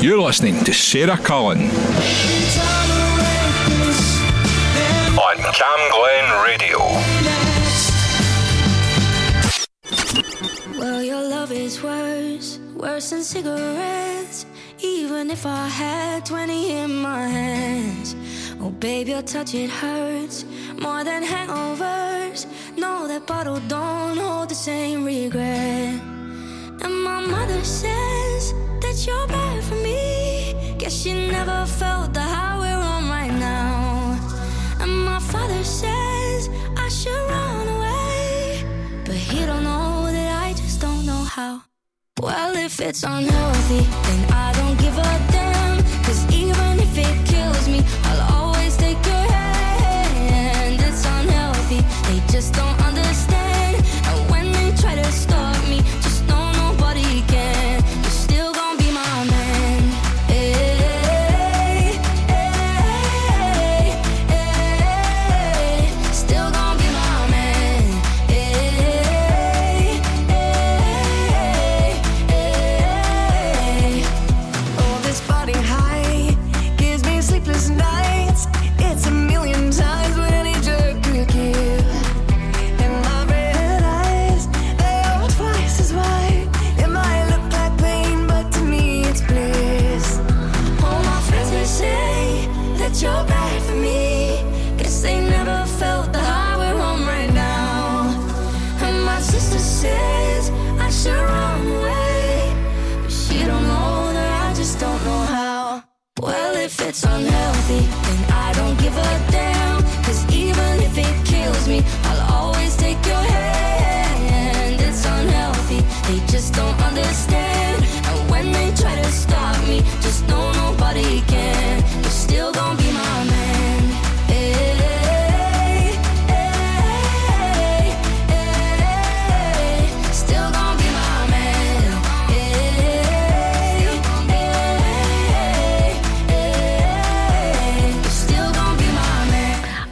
You're listening to Sarah Cullen on Cam Glen Radio. Well, your love is worse, worse than cigarettes. Even if I had 20 in my hands. Oh, babe, your touch, it hurts more than hangovers. No, that bottle don't hold the same regret. And my mother says that you're bad for me. Guess she never felt the high we're on right now. And my father says I should run away. But he don't know that I just don't know how. Well, if it's unhealthy, then I don't give a damn. Cause even if it kills me, I'll always take your hand. It's unhealthy, they just don't understand.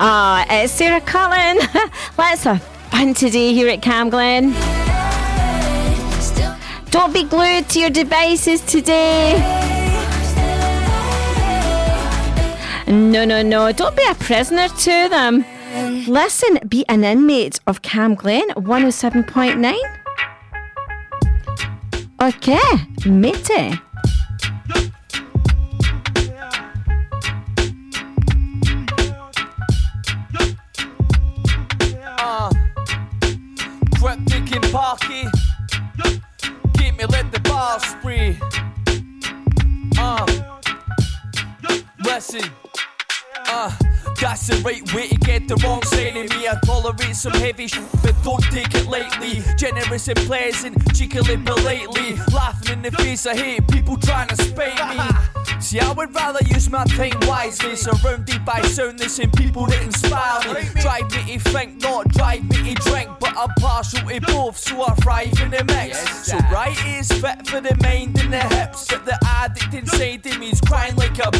Ah, it's Sarah Cullen. Let's have fun today here at Cam Glen. Don't be glued to your devices today. No, no, no. Don't be a prisoner to them. Listen, be an inmate of Cam Glen 107.9. Okay, matey. Spree. Uh, listen. Uh, that's the right way to get the wrong side of me. I tolerate some heavy shit, but don't take it lightly. Generous and pleasant, cheekily politely. Laughing in the face of hate, people trying to spite me. See, I would rather use my time wisely, surrounded by soundness and people that inspire me. Drive me to think, not drive me to drink, but I'm partial to both, so I thrive in the mix. so right is fit for the mind and the hips, but the addict inside of me is crying like a.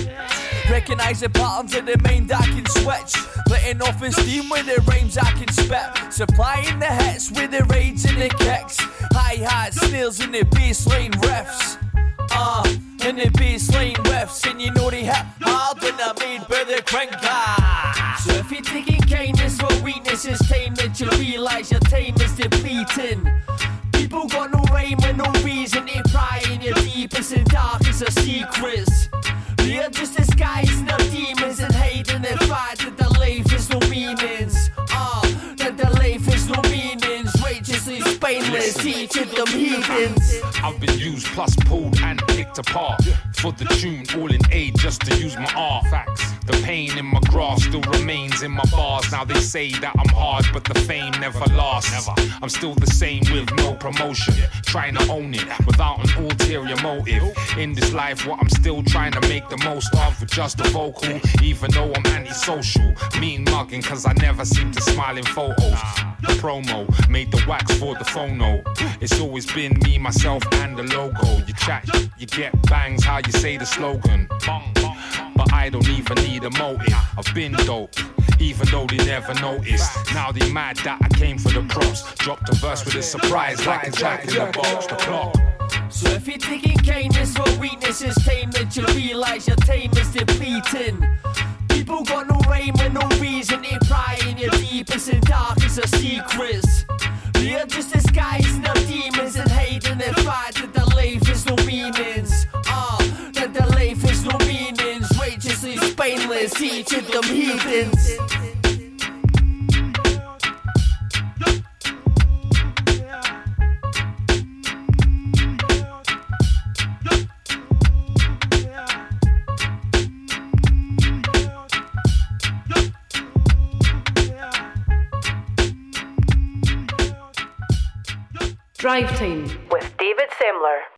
Recognize the patterns of the mind I can switch, letting off the steam with the rhymes I can spit, supplying the hits with the raids and the kicks, hi hats, snails, and the bassline riffs. Uh, and the bassline riffs, and you know they hit hard when they're made by the cranker. So if you're taking kindness for weakness, it's time that you realize your time is depleting. People got no rhyme and no reason to pry in your deepest and darkest of secrets. They're just disguising them heathens. I've been used plus pulled and picked apart for the tune, all in aid just to use my art. Facts. The pain in my grasp still remains in my bars. Now they say that I'm hard, but the fame never lasts. Never. I'm still the same with no promotion, trying to own it without an ulterior motive. In this life, what I'm still trying to make the most of with just a vocal, even though I'm antisocial. Mean mugging, cause I never seem to smile in photos. The promo made the wax for the phono. It's always been me, myself, and the logo. You chat, you get bangs, how you say the slogan. But I don't even need a motive. I've been dope, even though they never noticed. Now they mad that I came for the props. Dropped a verse with a surprise, like a jack in the box. The clock. So if you're taking kindness for weakness, it's time that cause your time is depleting. People got no rhyme and no reason to pry in your deepest and darkest of secrets. They're just disguising their demons and hiding the fact that their life is no meanings. Spineless, teaching them heathens. Drive Time with David Semler.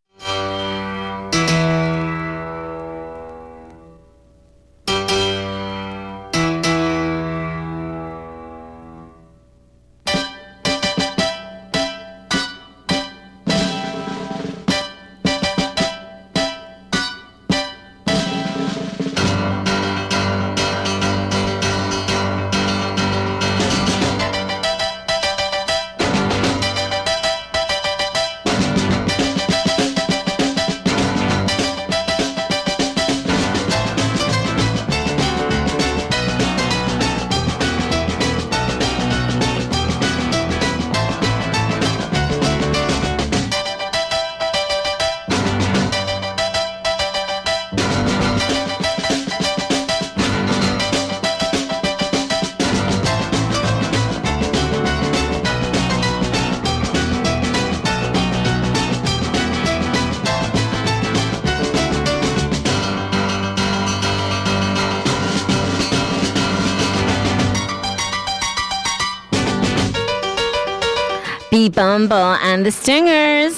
Bumble and the Stingers.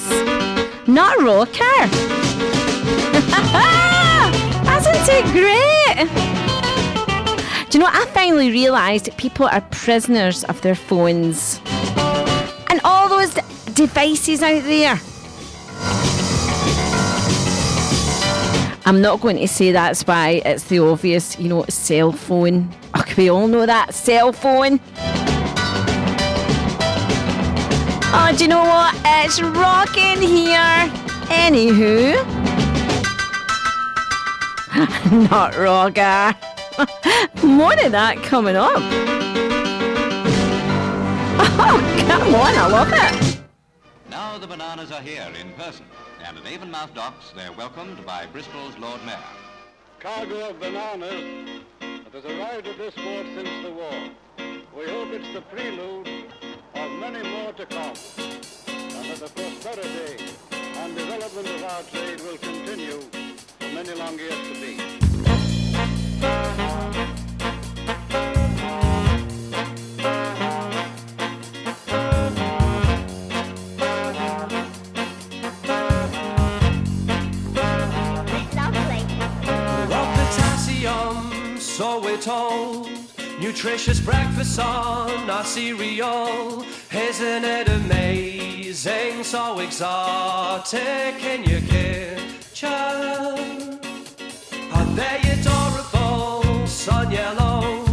Nut Rocker. Isn't it great? Do you know what? I finally realised people are prisoners of their phones. And all those devices out there. I'm not going to say that's why it's the obvious, you know, cell phone. Oh, we all know that cell phone. Oh, do you know what? It's rocking here. Anywho, Nut Rocker. More of that coming up. Oh, come on, I love it. Now the bananas are here in person, and at Avonmouth Docks they're welcomed by Bristol's Lord Mayor. cargo of bananas that has arrived at this port since the war. We hope it's the prelude of many more to come, and that the prosperity and development of our trade will continue for many long years to be. Raw potassium, so we're told. Nutritious breakfast on our cereal. Isn't it amazing? So exotic in your kitchen. Are they adorable? Sun yellow.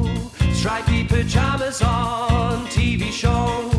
Stripy pajamas on TV shows.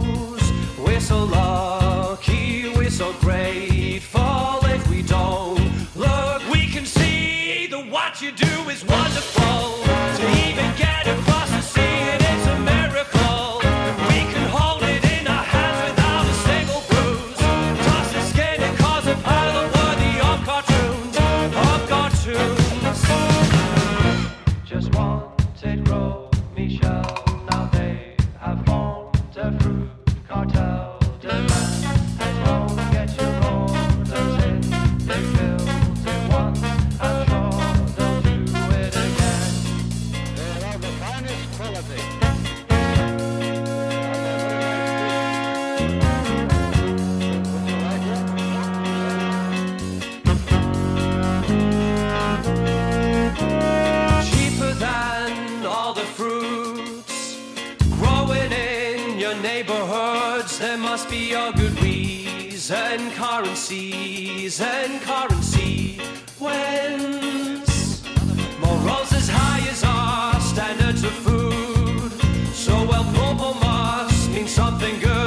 Reason, currencies and currency wins. Morals as high as our standards of food. So well, purple must mean something good,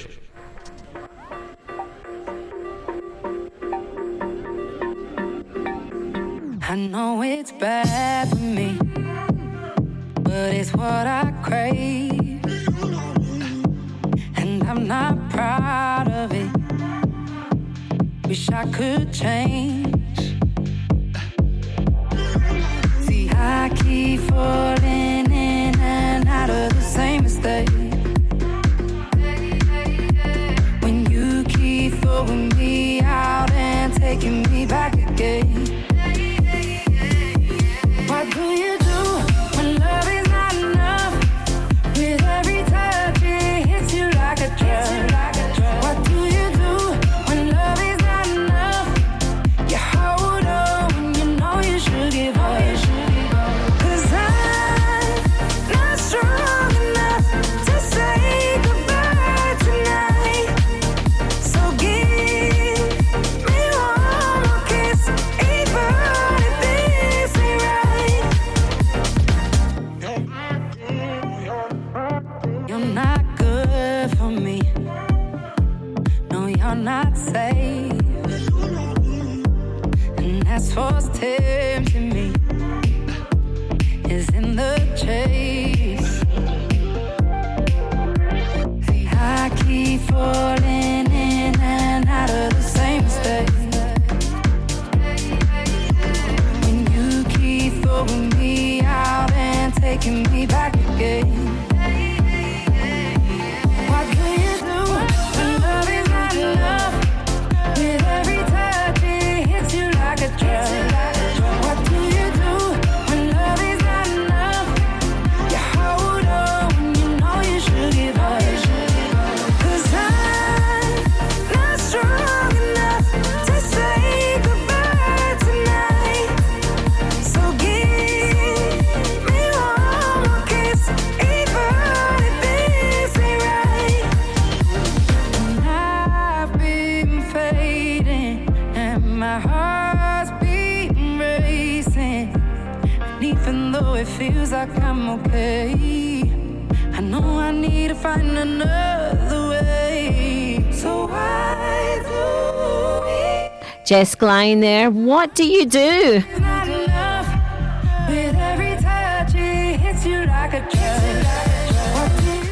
Jess Klein there. What do you do?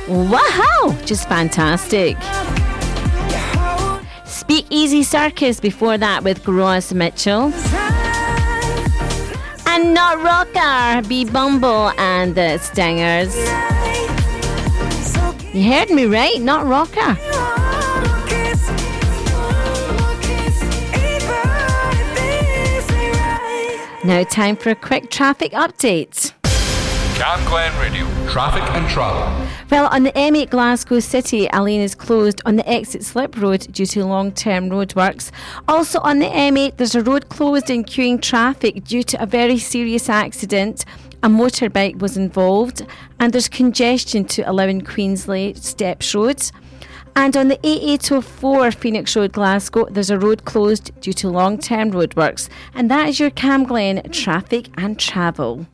Wow, just fantastic. Speak Easy Circus before that with Gross Mitchell. And Nut Rocker, B. Bumble and the Stingers. You heard me right, Nut Rocker. Now, time for a quick traffic update. Cam Glen Radio, traffic and travel. Well, on the M8 Glasgow City, a lane is closed on the exit slip road due to long term roadworks. Also on the M8, there's a road closed and queuing traffic due to a very serious accident. A motorbike was involved, and there's congestion to 11 Queenslie Steps Road. And on the A804 Phoenix Road, Glasgow, there's a road closed due to long term roadworks. And that is your Cam Glen traffic and travel.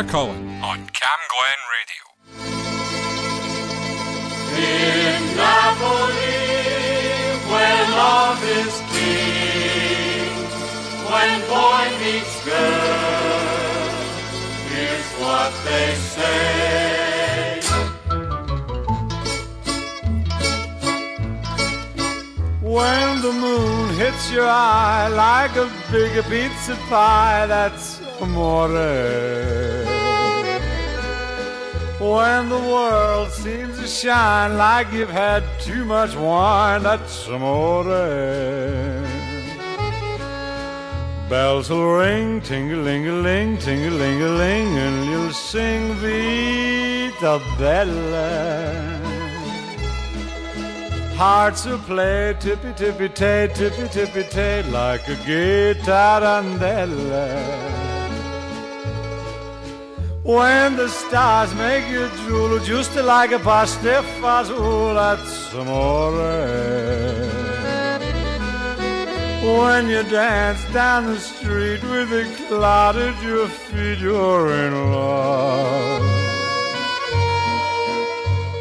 Sarah Cullen on Cam Glen Radio. In Napoli, where love is king, when boy meets girl, here's what they say. When the moon hits your eye like a big pizza pie, shine like you've had too much wine, that's amore. Bells will ring, ting-a-ling-a-ling, ting-a-ling-a-ling, and you'll sing Vita Bella. Hearts will play tippy tippy tay, tippy tippy tay, like a guitar guitarandella. When the stars make you drool, just like a pasta fazool, that's amore. When you dance down the street with a cloud at your feet, you're in love.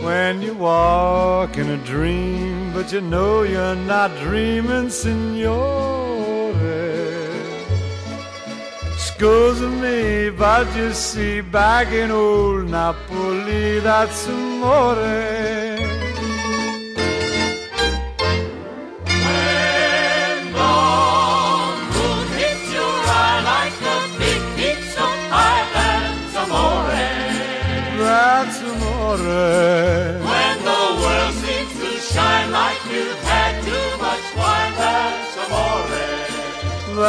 When you walk in a dream, but you know you're not dreaming, signore. Scusa me, see, back in old Napoli, that's amore.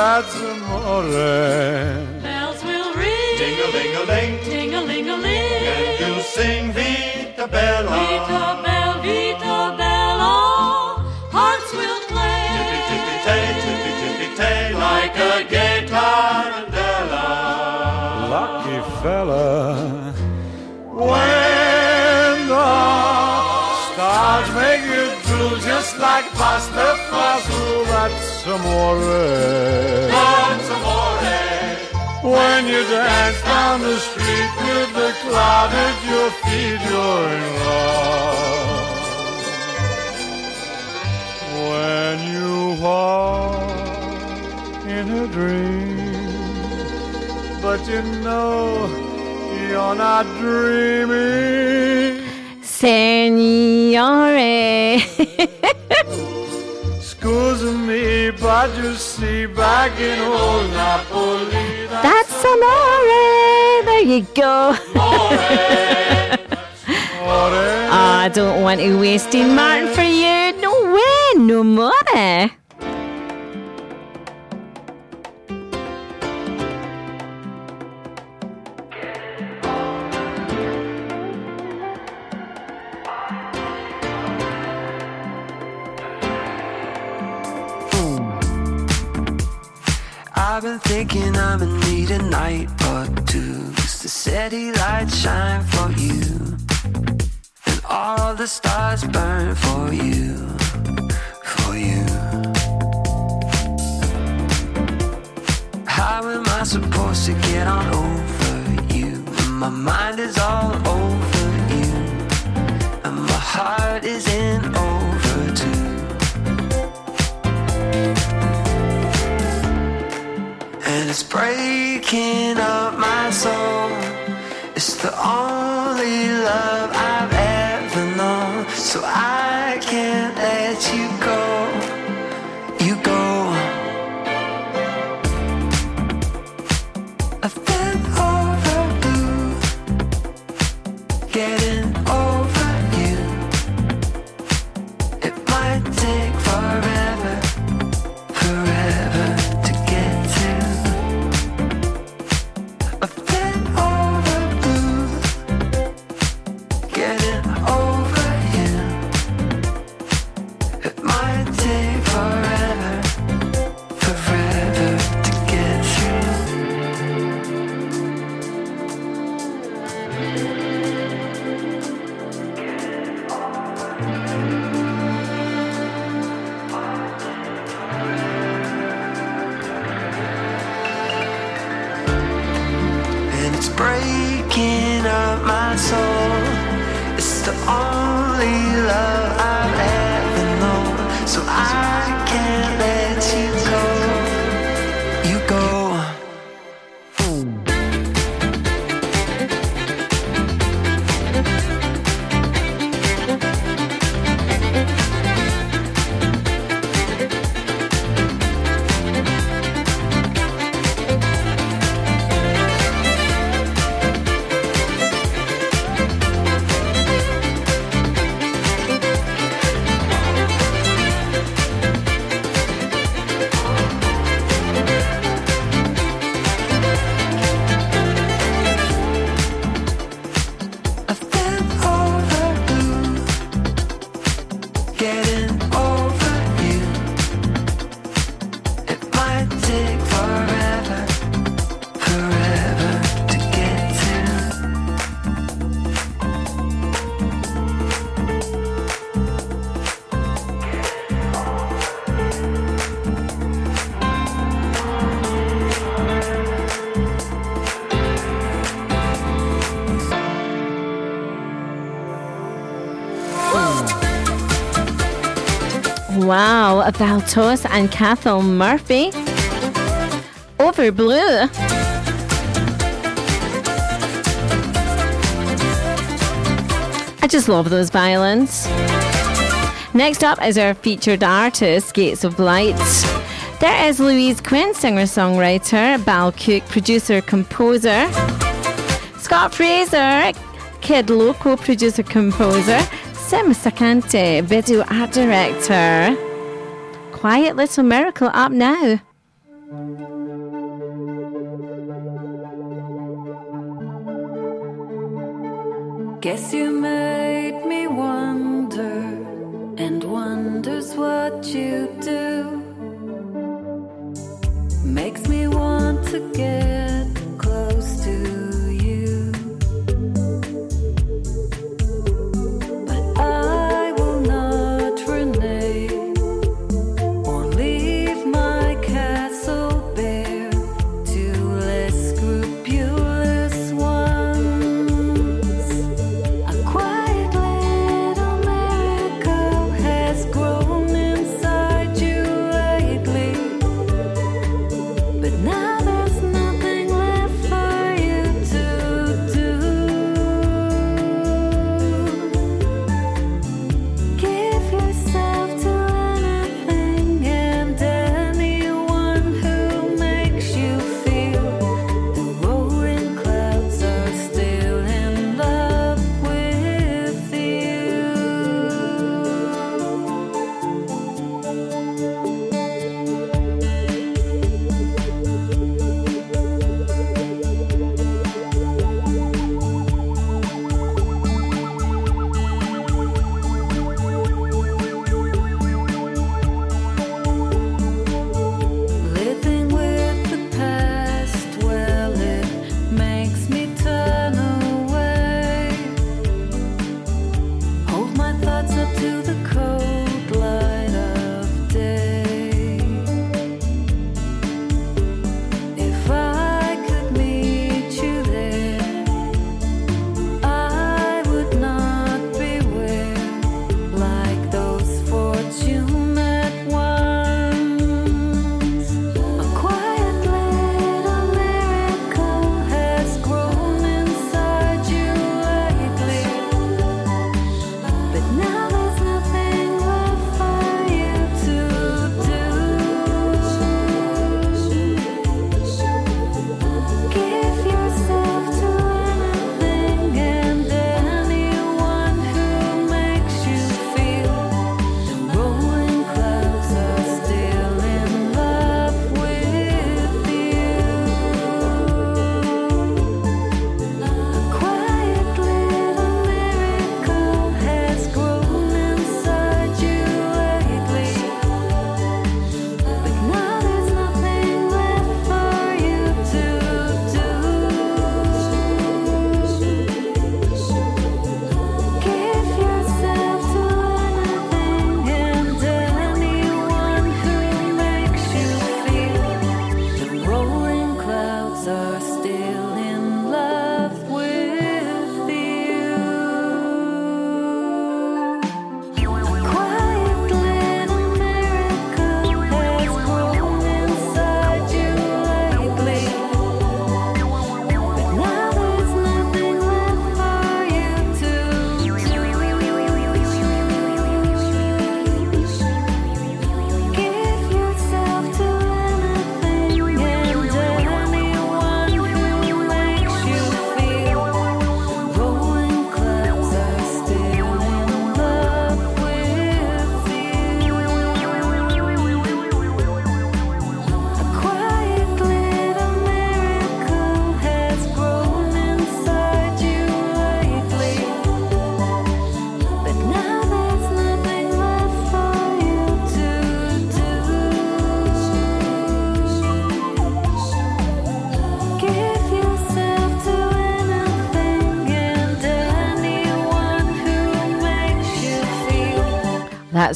That's amore. Bells will ring, Ding-a-ling-a-ling, ting-a-ling-a-ling, and you'll sing Vita Bella. Vita Bella, Vita just like pasta fazool, that's amore. Eh? That's amore. Eh? When you dance down the street with the cloud at your feet, you're in love. When you walk in a dream, but you know you're not dreaming. Signore. Scusa me, but you see, back in old Napoli, That's amore. There you go. Ah, I don't want to waste Dean Martin for you. No way, no more. I've been thinking I'm in need a night or two Just to steady light shine for you. And all the stars burn for you For you. How am I supposed to get on over you? When my mind is all over you. And my heart is in overdue And it's breaking up my soul. It's the only love I've Wow, Valtos and Cathal Murphy. Over Blue. I just love those violins. Next up is our featured artist, Gates of Light. There is Louise Quinn, singer songwriter, Bal Cook, producer composer, Scott Fraser, Kid Loco, producer composer, Sim Sakante, video art director. Quiet Little Miracle up now. Guess you made me wonder, and wonders what you do. Makes me want to get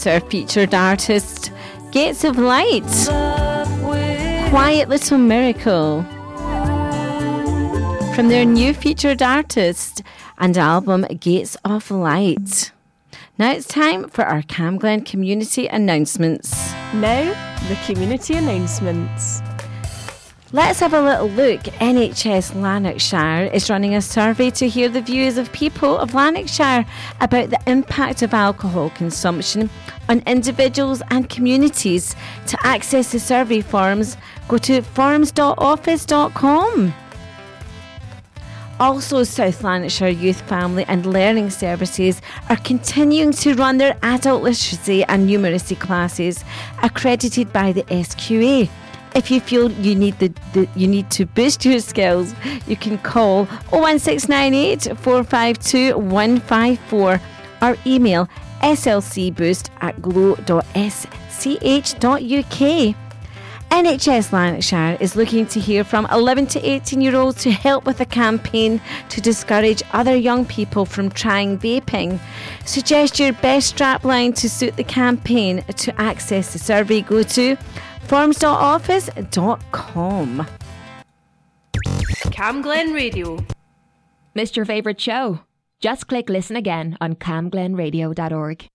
That's our featured artist, Gates of Light. Quiet Little Miracle. From their new featured artist and album, Gates of Light. Now it's time for our Camglen community announcements. Now, the community announcements. Let's have a little look. NHS Lanarkshire is running a survey to hear the views of people of Lanarkshire about the impact of alcohol consumption on individuals and communities. To access the survey forms, go to forms.office.com. Also, South Lanarkshire Youth Family and Learning Services are continuing to run their adult literacy and numeracy classes accredited by the SQA. If you feel you need the, the you need to boost your skills, you can call 01698 452 154 or email slcboost at glow.sch.uk. NHS Lanarkshire is looking to hear from 11 to 18 year olds to help with a campaign to discourage other young people from trying vaping. Suggest your best strapline to suit the campaign. To access the survey, go to forms.office.com. Cam Glen Radio. Missed your favourite show? Just click listen again on camglenradio.org.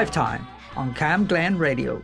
Drive Time on Cam Glen Radio.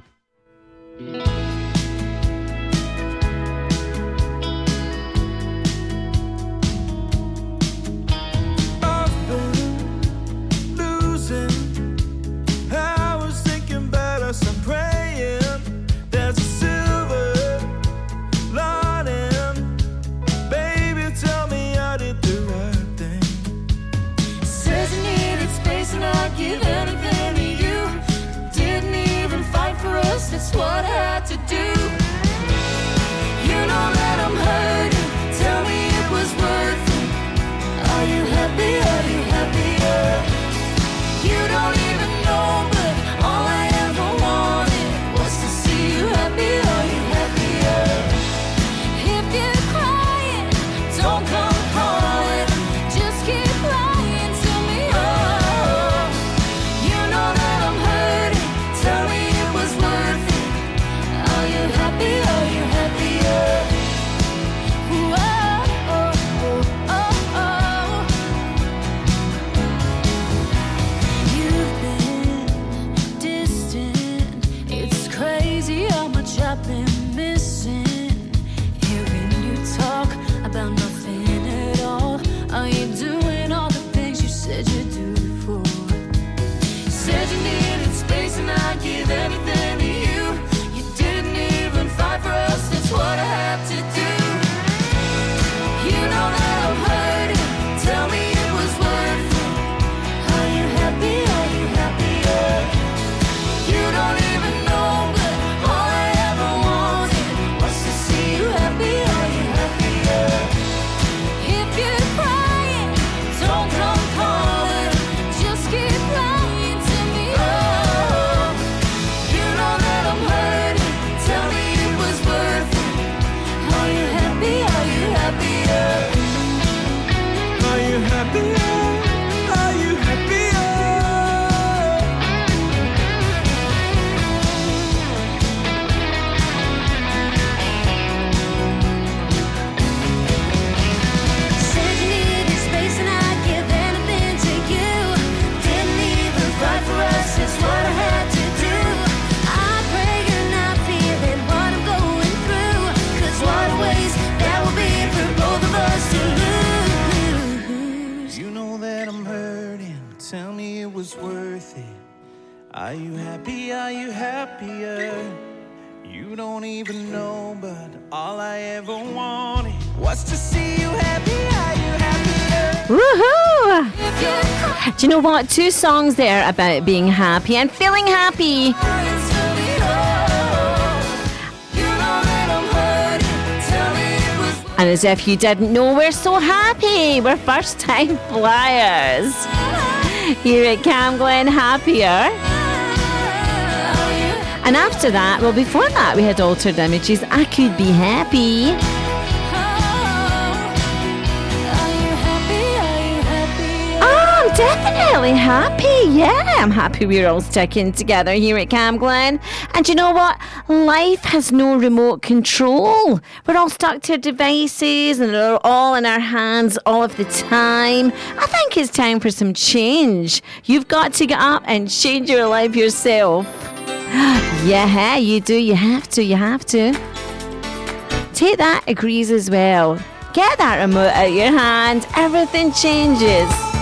Are you happy? Are you happier? You don't even know, but all I ever wanted was to see you happy. Are you happier? Woohoo! Do you know what? Two songs there about being happy and feeling happy. And as if you didn't know, we're so happy. We're first time flyers. Here at Cam Glen Happier. And after that, well, before that, we had altered images. I could be happy. I'm definitely happy. Yeah, I'm happy we're all sticking together here at Cam Glen. And you know what? Life has no remote control. We're all stuck to our devices and they're all in our hands all of the time. I think it's time for some change. You've got to get up and change your life yourself. Yeah, you do. You have to. You have to. Take that agrees as well. Get that remote out your hand. Everything changes.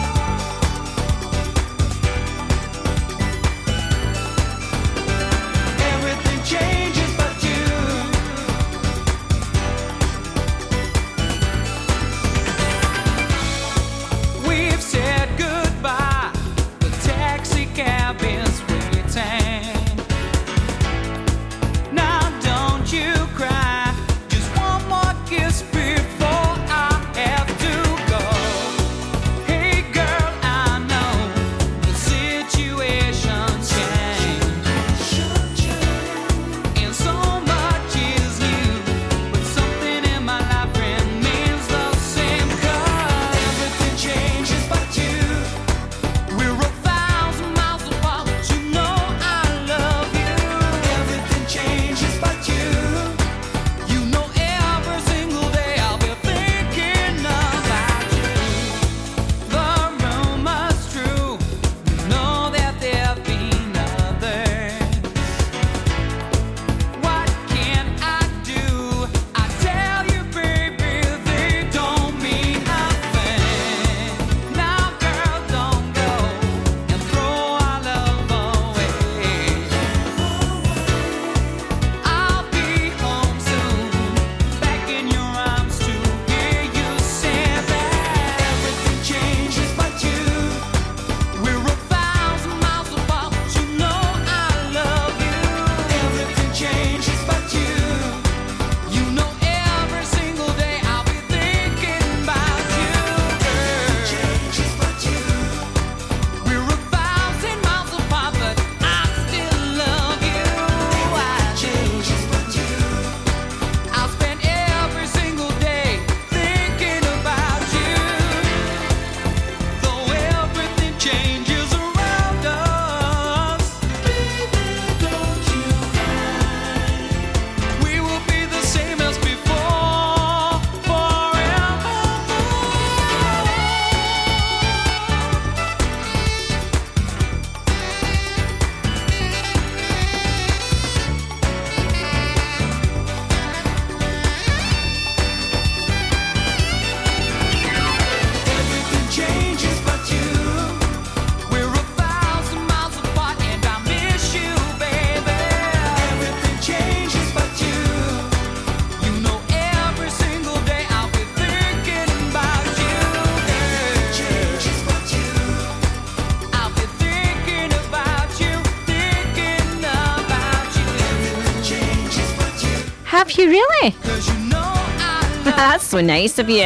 That's so nice of you.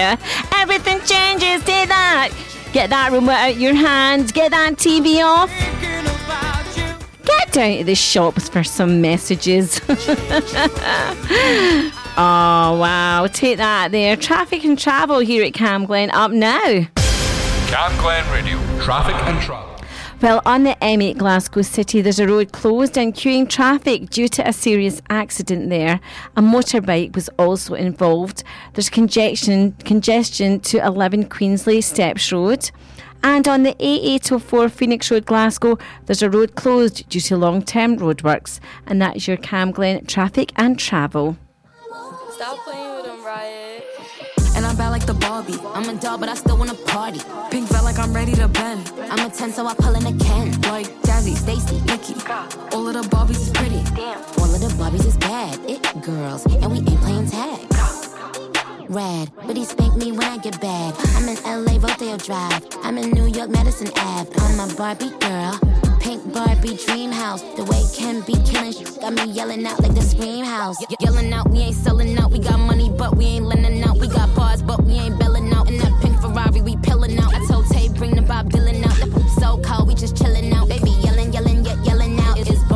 Everything changes, do that. Get that remote out your hand, get that TV off. Get down to the shops for some messages. oh, wow. Take that there. Traffic and travel here at Cam Glen up now. Cam Glen Radio, traffic and travel. Well, on the M8 Glasgow City, there's a road closed and queuing traffic due to a serious accident there. A motorbike was also involved. There's congestion, congestion to 11 Queenslie Steps Road. And on the A804 Phoenix Road, Glasgow, there's a road closed due to long term roadworks. And that's your Cam Glen traffic and travel. Stop playing bad like the Barbie. I'm a doll, but I still wanna party. Pink felt like I'm ready to bend. I'm a 10, so I pull in a Ken. Like Jazzy, Stacy, Nikki. All of the Barbies is pretty. Damn. All of the Barbies is bad, it girls, and we ain't playing tag. Rad, but he spank me when I get bad. I'm in LA, Rodeo Drive. I'm in New York, Madison Ave. I'm a Barbie girl. Pink Barbie dream house. The way Ken be killing sh- got me yelling out like the scream house. Ye- yelling out, we ain't selling out. We got money, but we ain't lending out. We got bars, but we ain't belling out. In that pink Ferrari, we pillin' out. I told Tay, bring the Bob Dylan out. So cold, we just chillin' out. Baby, yelling, yelling, yelling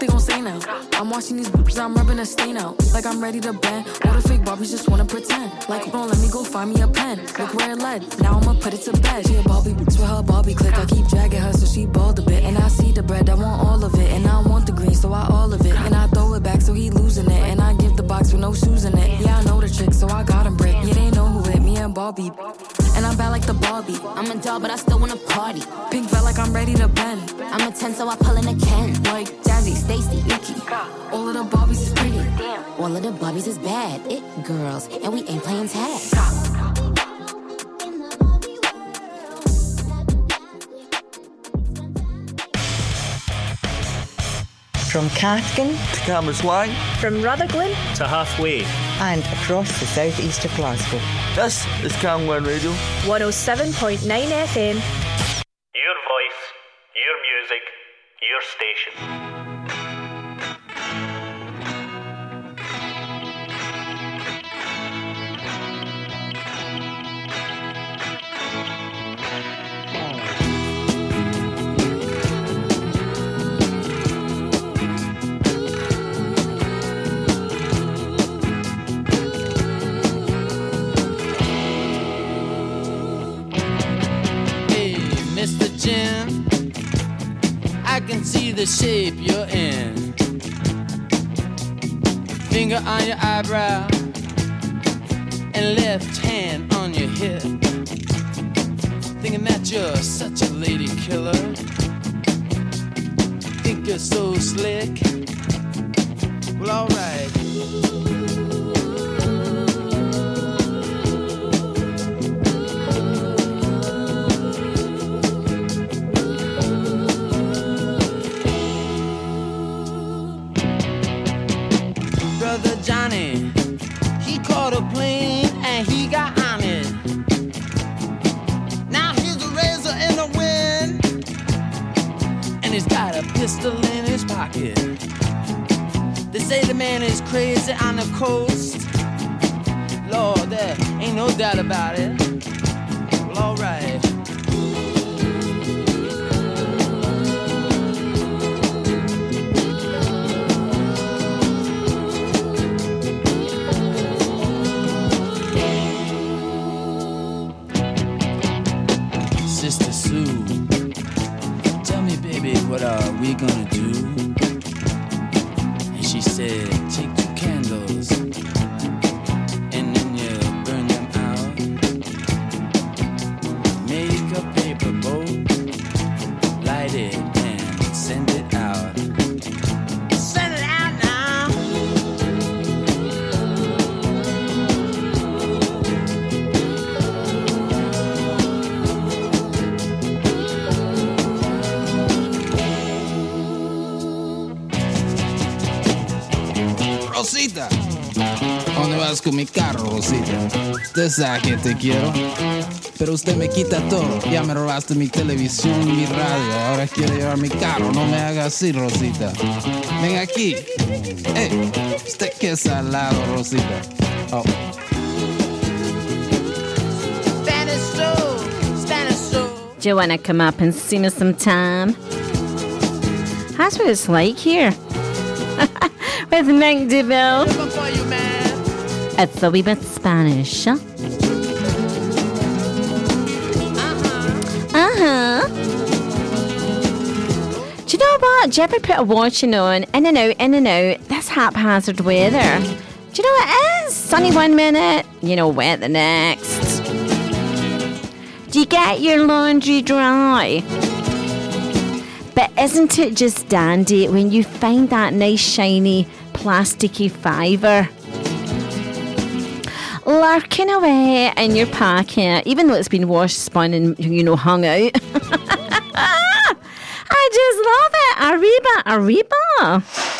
they gon' say now. I'm watching these bitches, I'm rubbing a stain out. Like I'm ready to bend. All the fake Barbies just wanna pretend. Like, don't let me go find me a pen. Look where it led. Now I'ma put it to bed. She a Barbie bitch with her Barbie click. I keep dragging her so she bald a bit. And I see the bread, I want all of it. And I want the green, so I all of it. And I throw it back so he losing it. And I give the box with no shoes in it. Yeah, I know the trick, so I got him brick. Yeah, they know who hit me and Barbie. And I'm bad like the Barbie. I'm a doll, but I still wanna party. Pink felt like I'm ready to bend. I'm a 10, so I pull in a Ken. Like Jazzy, Stacy, Nikki. All of the Barbies is pretty. Damn. All of the Barbies is bad, it girls, and we ain't playing tag. From Cathkin to Cambuslang, from Rutherglen to halfway, and across the southeast of Glasgow. This is Camglen Radio. 107.9 FM. Your station. Hey, Mr. Jim, I can see the shape you're in. Finger on your eyebrow and left hand on your hip. Thinking that you're such a lady killer. Think you're so slick. Well, alright. Johnny. He caught a plane and he got on it. Now he's a razor in the wind, and he's got a pistol in his pocket. They say the man is crazy on the coast. Lord, there ain't no doubt about it. We gonna do? And she said, con mi carro, Rosita. Usted sabe que te quiero. Pero usted me quita todo. Ya me robaste mi televisión y mi radio. Ahora quiere llevar mi carro. No me haga así, Rosita. Ven aquí. Ey, usted qué salado, Rosita. Oh. Spanish soul, Spanish soul. Do you want to come up and see me sometime? That's what it's like here. With Nick DeVille. It's a wee bit Spanish. huh? Uh huh. Do you know what? Do you ever put a watching on, in and out, in and out? That's haphazard weather. Do you know what it is? Sunny one minute, you know, wet the next. Do you get your laundry dry? But isn't it just dandy when you find that nice shiny plasticky fiver lurking away in your pocket, even though it's been washed, spun, and you know hung out? I just love it, Arriba, Arriba.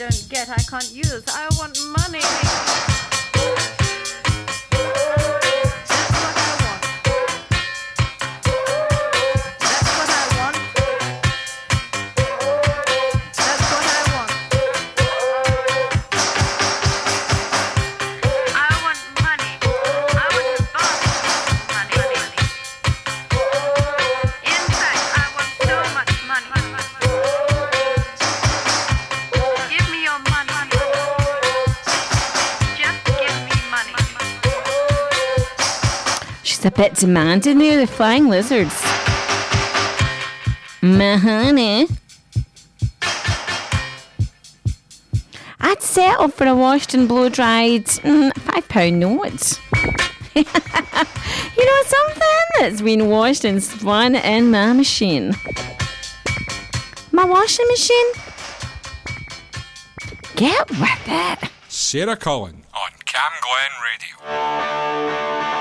Don't get, I can't use. I want money. A bit demanding the flying lizards. My honey. I'd settle for a washed and blow dried mm, five pound note. you know something that's been washed and spun in my machine. My washing machine. Get with it. Sarah Cullen on Cam Glen Radio.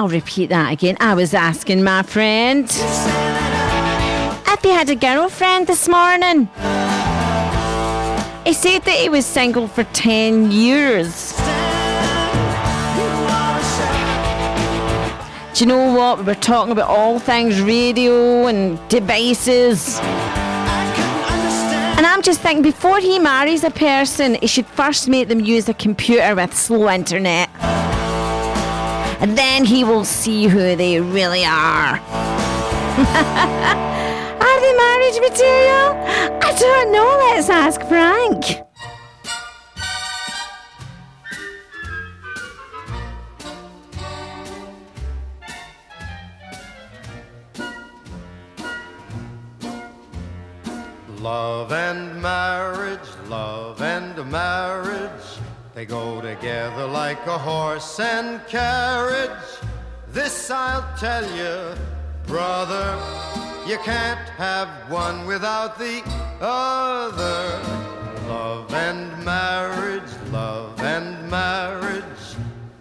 I'll repeat that again. I was asking my friend if he had a girlfriend this morning. He said that he was single for 10 years. Do you know what? We were talking about all things radio and devices. And I'm just thinking before he marries a person, he should first make them use a computer with slow internet. And then he will see who they really are. are they marriage material? I don't know. Let's ask Frank. Have one without the other. Love and marriage, love and marriage,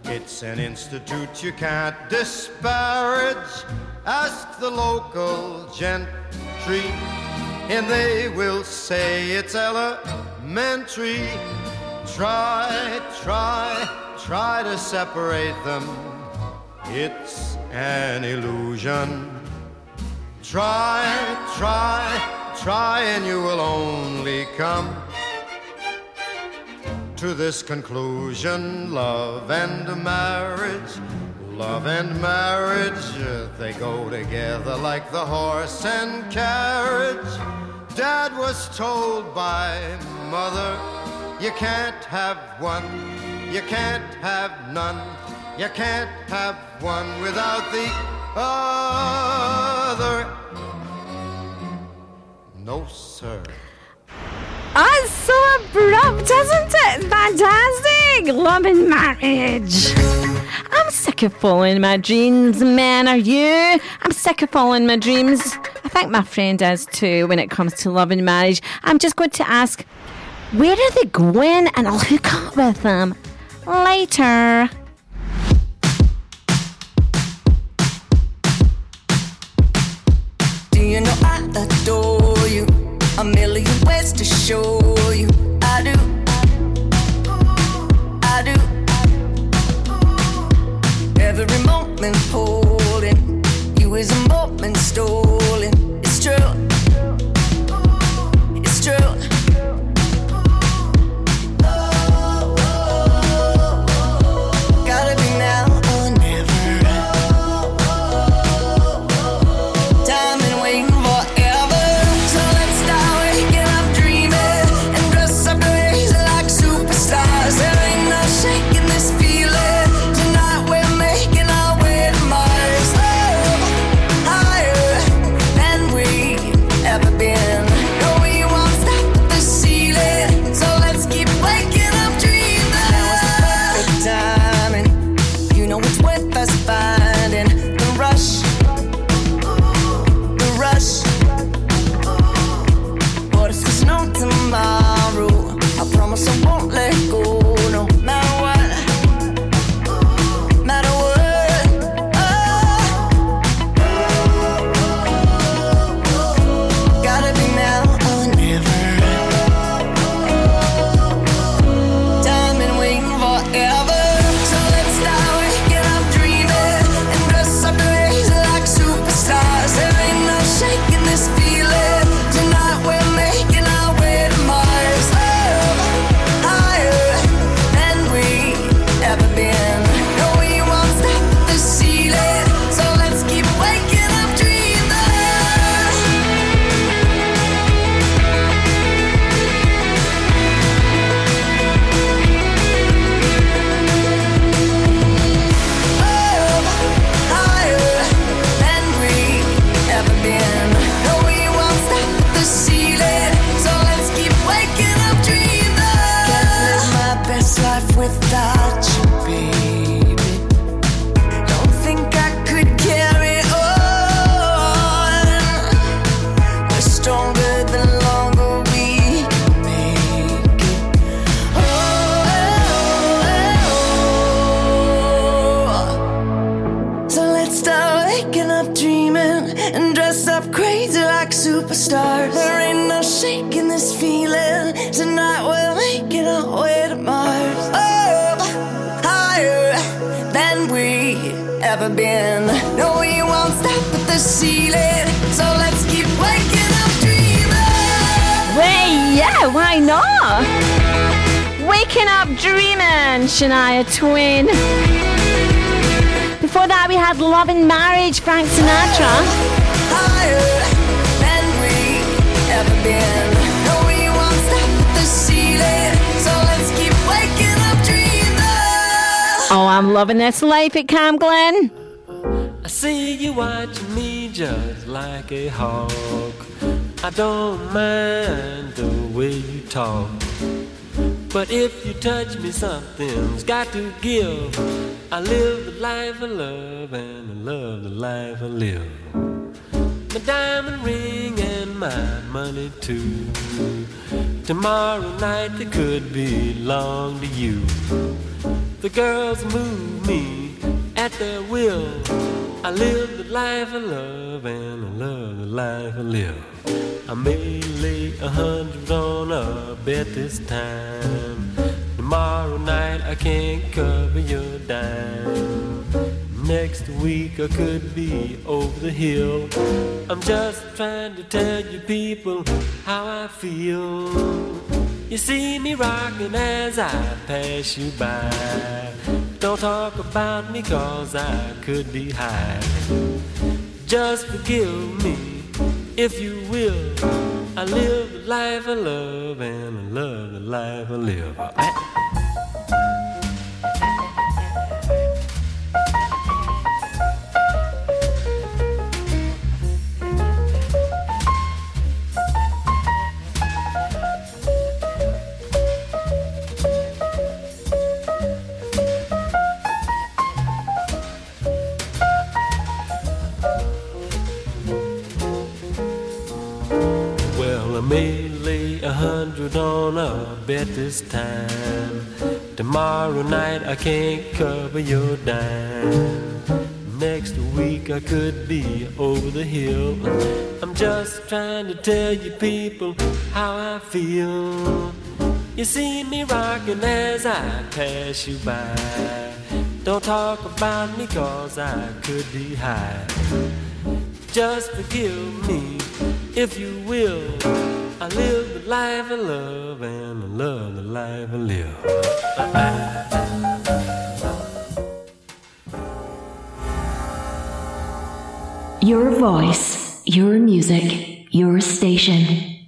it's an institute you can't disparage. Ask the local gentry and they will say it's elementary. Try, try, try to separate them. It's an illusion. Try, try, try, and you will only come to this conclusion love and marriage. Love and marriage, they go together like the horse and carriage. Dad was told by mother, you can't have one, you can't have none, you can't have one without the other. No, sir. It's so abrupt, isn't it? Fantastic! Love and marriage. I'm sick of following my dreams, man. Are you? I'm sick of following my dreams. I think my friend is too when it comes to love and marriage. I'm just going to ask, where are they going? And I'll hook up with them later. You know I adore you? A million ways to show you. I do. I do. Every moment holding you is a moment stolen. There ain't no shaking this feeling. Tonight we're making our way to Mars. Oh, higher than we ever been. No, we won't stop at the ceiling. So let's keep waking up dreaming. Way, yeah, why not? Waking up dreaming, Shania Twain. Before that, we had Love and Marriage, Frank Sinatra. Higher than Oh, I'm loving this life at Cam Glen. I see you watching me just like a hawk. I don't mind the way you talk. But if you touch me, something's got to give. I live the life I love and I love the life I live. My diamond ring and my money too. Tomorrow night they could belong to you. The girls move me at their will. I live the life I love and I love the life I live. I may lay a hundred on a bet this time. Tomorrow night I can't cover your dime. Next week I could be over the hill. I'm just trying to tell you people how I feel. You see me rocking as I pass you by. Don't talk about me cause I could be high. Just forgive me if you will. I live the life I love and I love the life I live. Hundred on a bet this time. Tomorrow night I can't cover your dime. Next week I could be over the hill. I'm just trying to tell you people how I feel. You see me rocking as I pass you by. Don't talk about me cause I could be high. Just forgive me if you will. I live the life I love and I love the life I live. Your voice, your music, your station.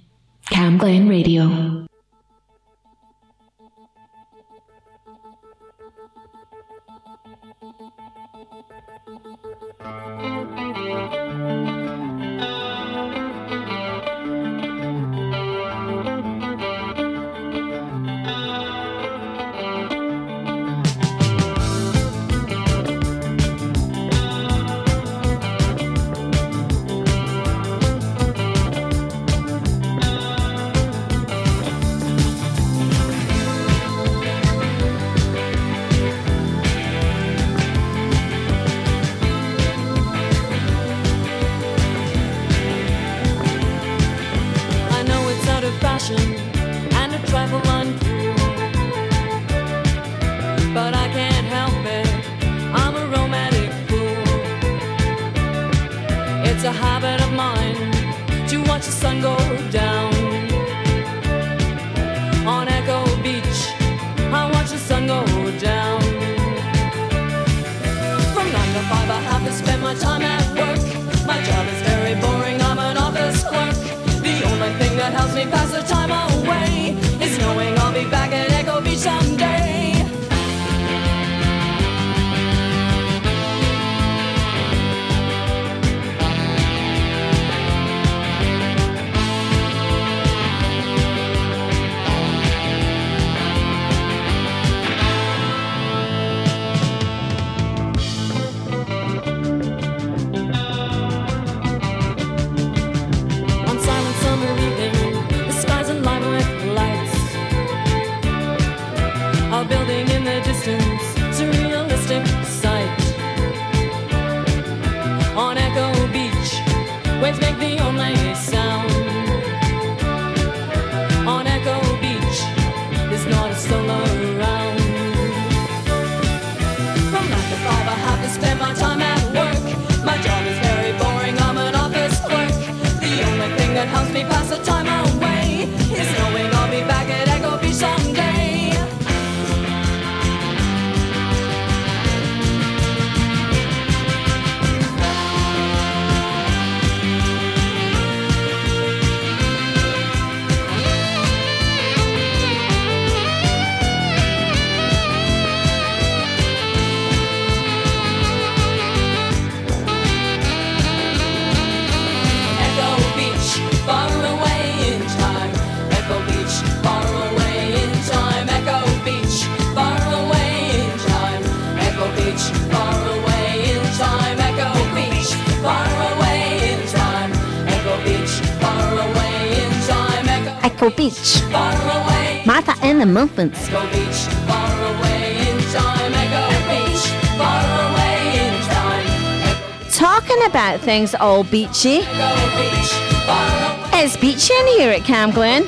Cam Glen Radio. I out fashion and a trifle uncool. But I can't help it, I'm a romantic fool. It's a habit of mine to watch the sun go down. Pass the time away is knowing I'll be back at Echo Beach someday. Echo Beach. Martha and the Muffins. Talking about things all beachy. It's beachy in here at Cam Glen.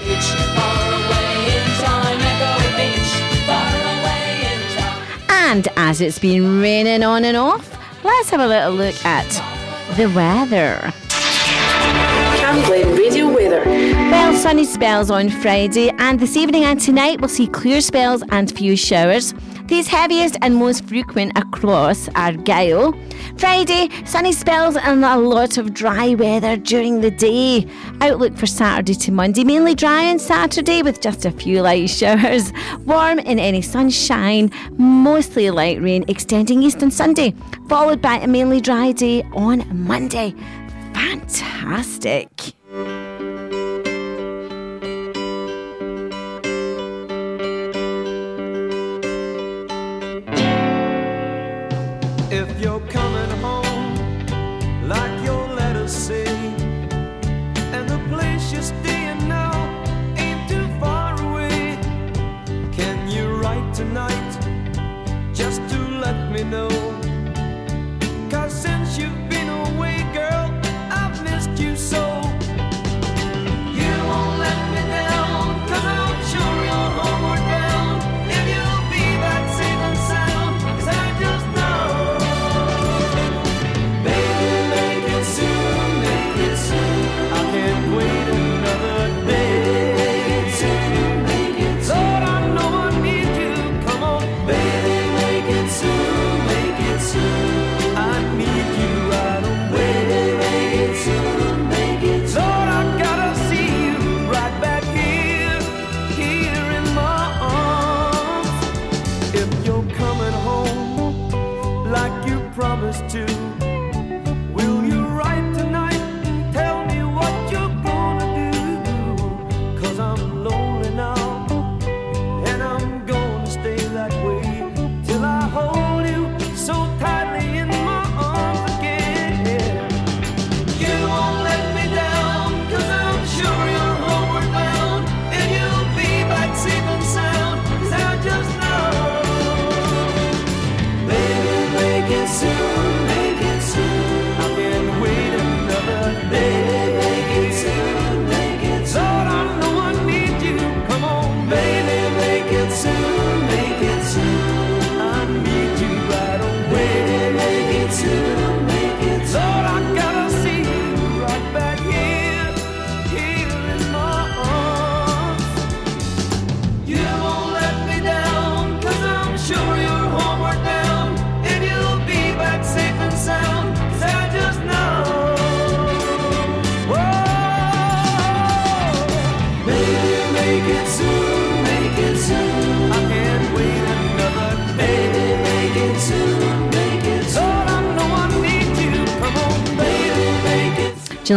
And as it's been raining on and off, let's have a little look at the weather. sunny spells on Friday, and this evening and tonight we'll see clear spells and few showers. These heaviest and most frequent across Argyll. Friday, sunny spells and a lot of dry weather during the day. Outlook for Saturday to Monday, mainly dry on Saturday with just a few light showers. Warm in any sunshine, mostly light rain extending east on Sunday, followed by a mainly dry day on Monday. Fantastic.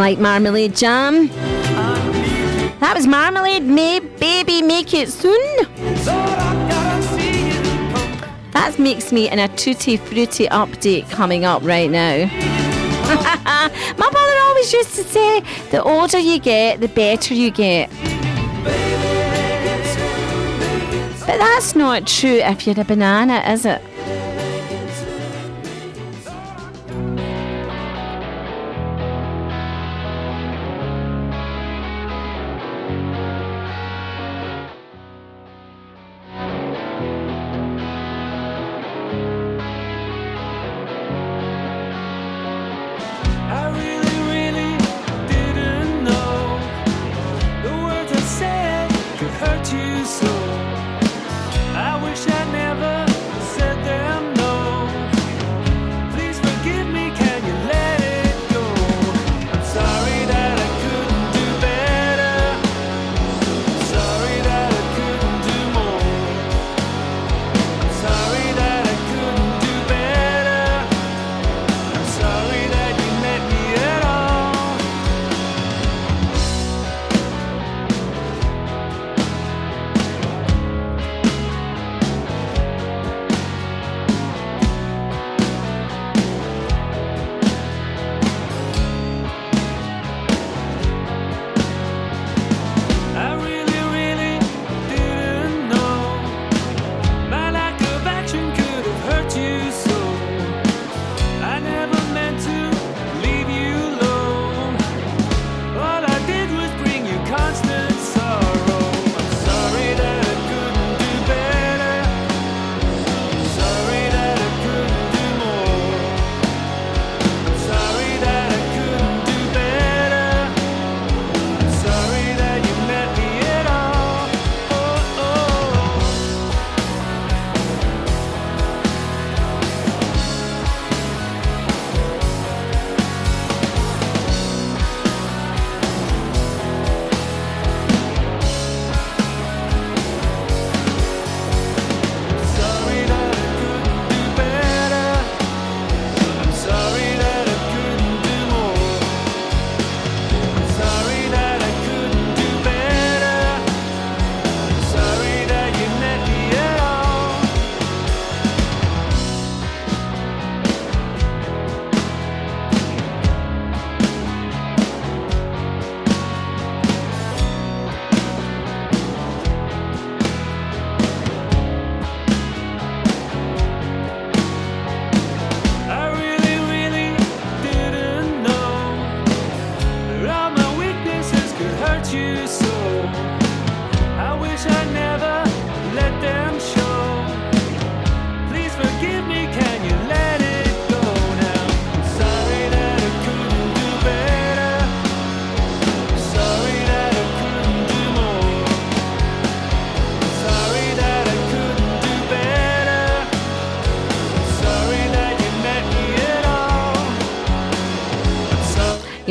like marmalade jam. That was Marmalade May Baby Make It Soon. That makes me in a tutti frutti update coming up right now. My mother always used to say, the older you get, the better you get. But that's not true if you're a banana, is it?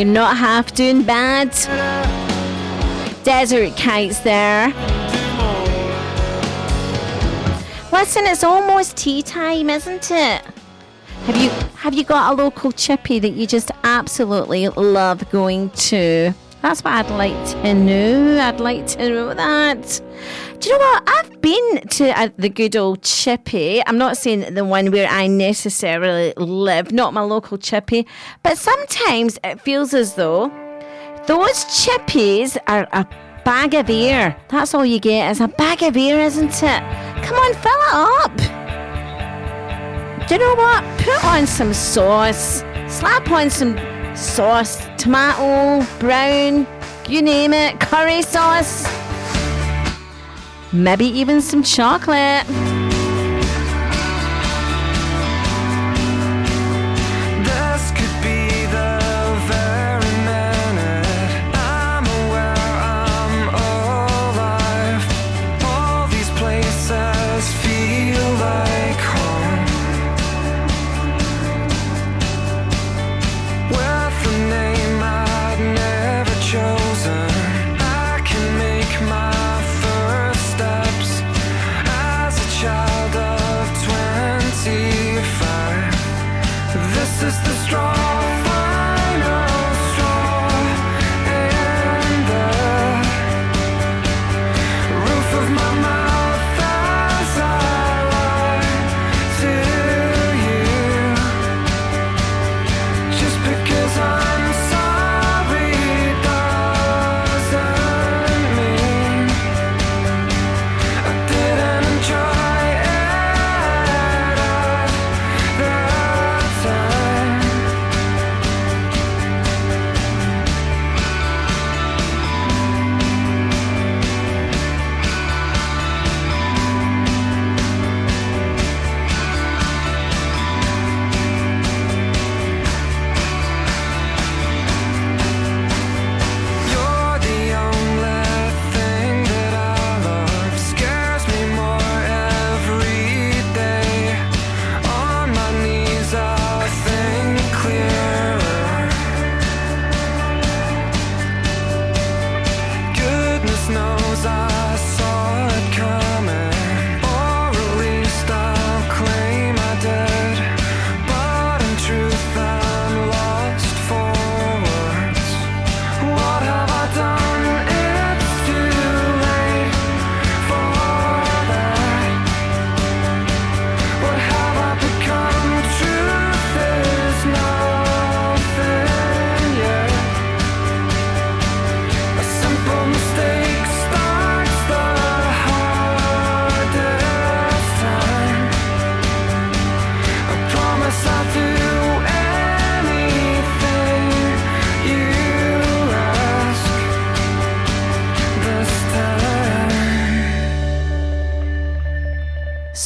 Not half doing bad. Desert kites there. Listen, it's almost tea time, isn't it? Have you have you got a local chippy that you just absolutely love going to? That's what I'd like to know. I'd like to know that. Do you know what? To uh, the good old chippy. I'm not saying the one where I necessarily live, not my local chippy, but sometimes it feels as though those chippies are a bag of air. That's all you get is a bag of air, isn't it? Come on, fill it up. Do you know what? Put on some sauce. Slap on some sauce, tomato, brown, you name it, curry sauce. Maybe even some chocolate.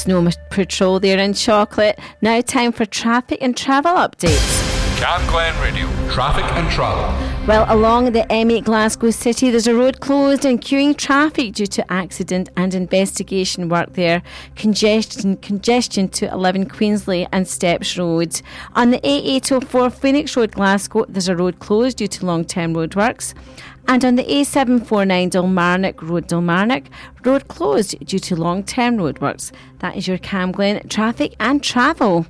Snow Patrol there in chocolate. Now time for traffic and travel updates. Cam Glen Radio, traffic and travel. Well, along the M8 Glasgow City, there's a road closed and queuing traffic due to accident and investigation work there. Congestion, congestion to 11 Queenslie and Steps Road. On the A804 Phoenix Road, Glasgow, there's a road closed due to long-term roadworks. And on the A749 Dalmarnock Road, Dalmarnock, road closed due to long-term roadworks. That is your Cam Glen traffic and travel.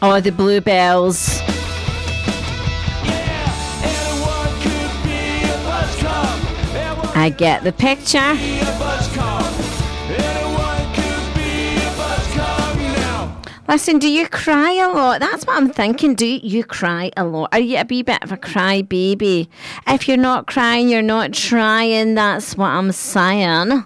Oh, the bluebells. I get the picture. Listen, do you cry a lot? That's what I'm thinking. Do you cry a lot? Are you a wee bit of a cry baby? If you're not crying, you're not trying. That's what I'm saying.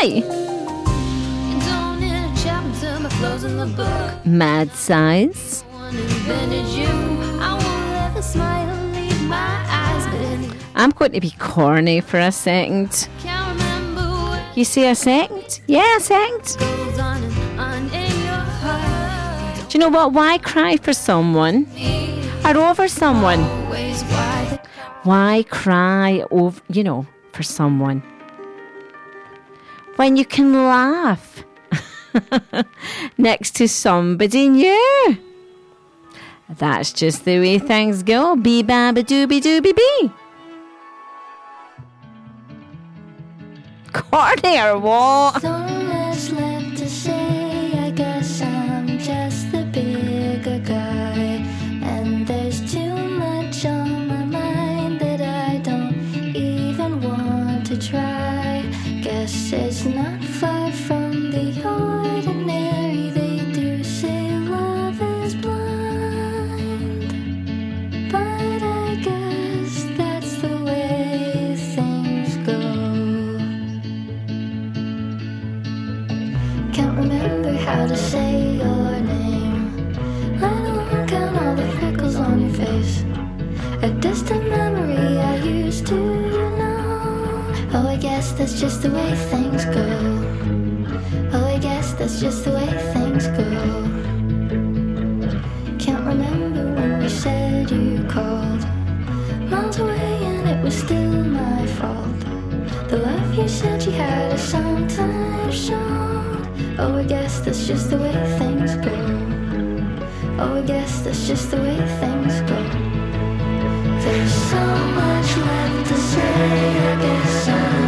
Hi. Mad Size. I'm going to be corny for a second. You see a second? Yeah, a second. Do you know what? Why cry for someone or over someone? Why cry over, you know, for someone? when you can laugh next to somebody new. That's just the way things go. Be baba dooby dooby bee. Corny or what? that's just the way things go. Oh, I guess that's just the way things go. Can't remember when you said you called. Miles away, and it was still my fault. The love you said you had is sometimes shown. Oh, I guess that's just the way things go. Oh, I guess that's just the way things go. There's so much left to say, I guess I'm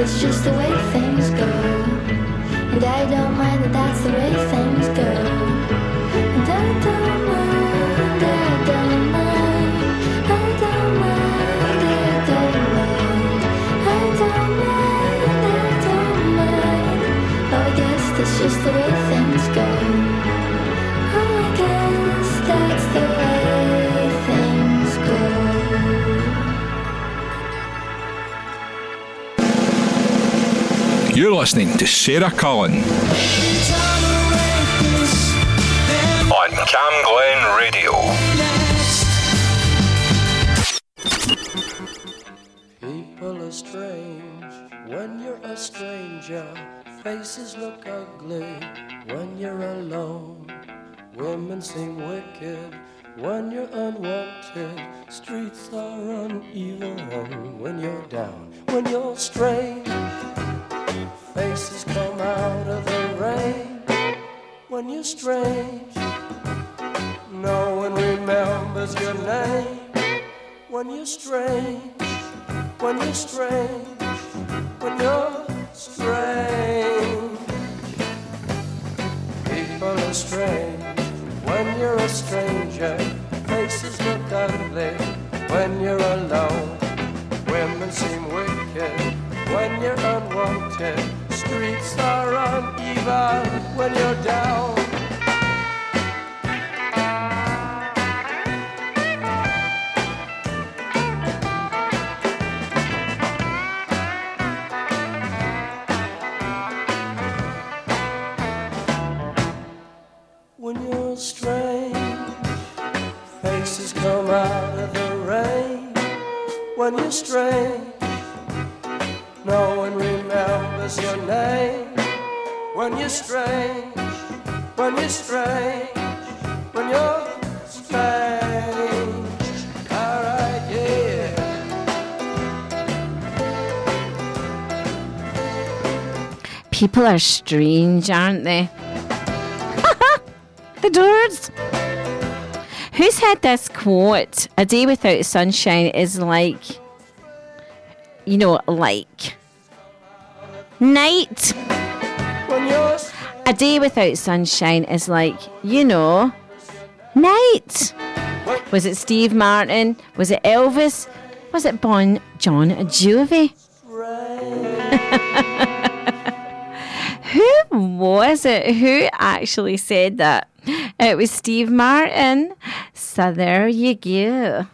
that's just the way things go. And I don't mind that that's the way things go. You're listening to Sarah Cullen on Cam Glen Radio. People are strange when you're a stranger. Faces look ugly when you're alone. Women seem wicked when you're unwanted. Streets are uneven when you're down, when you're strange strength. People are strange, aren't they? the doors. Who's had this quote? A day without sunshine is like, you know, like night. A day without sunshine is like, you know, night. Was it Steve Martin? Was it Elvis? Was it Bon John Juvie? Who was it who actually said that? It was Steve Martin. So there you go.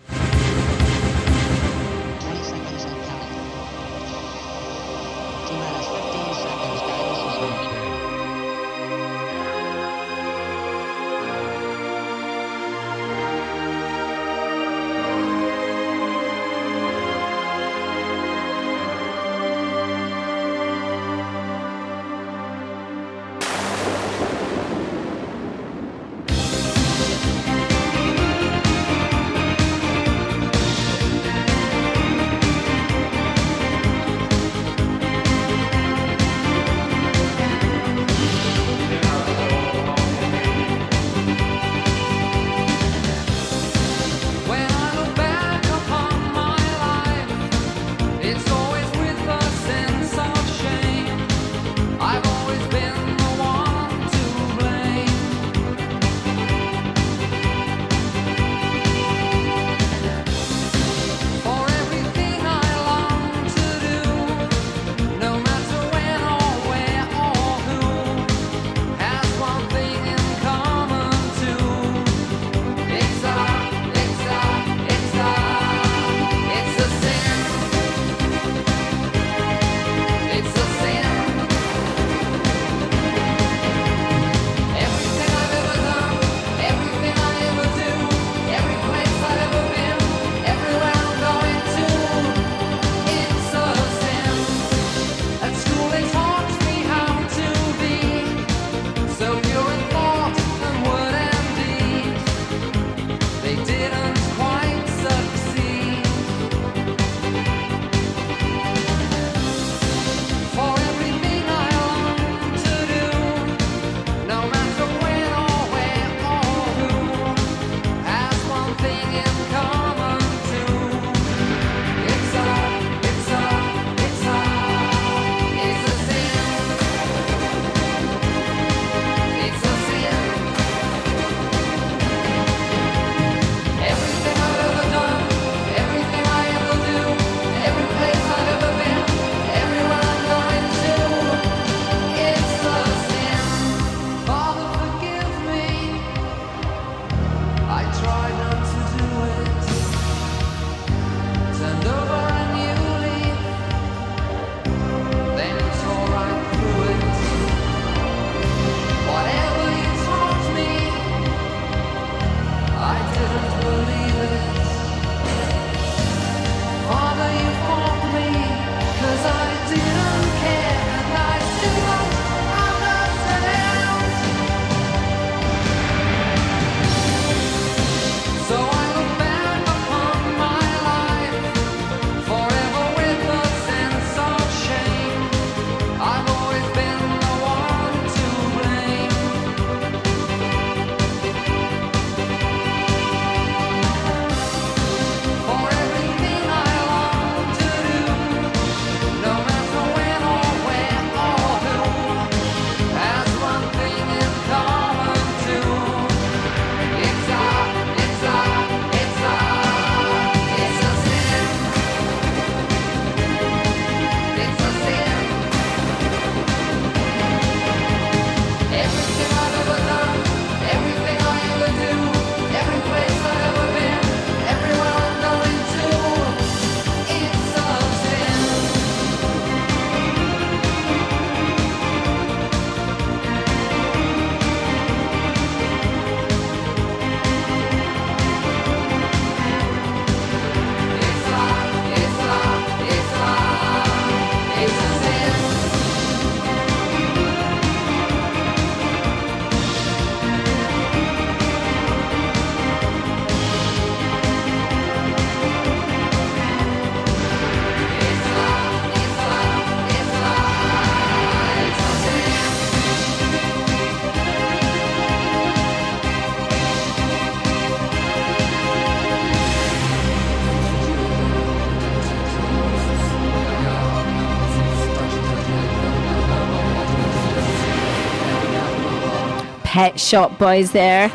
Pet Shop Boys there.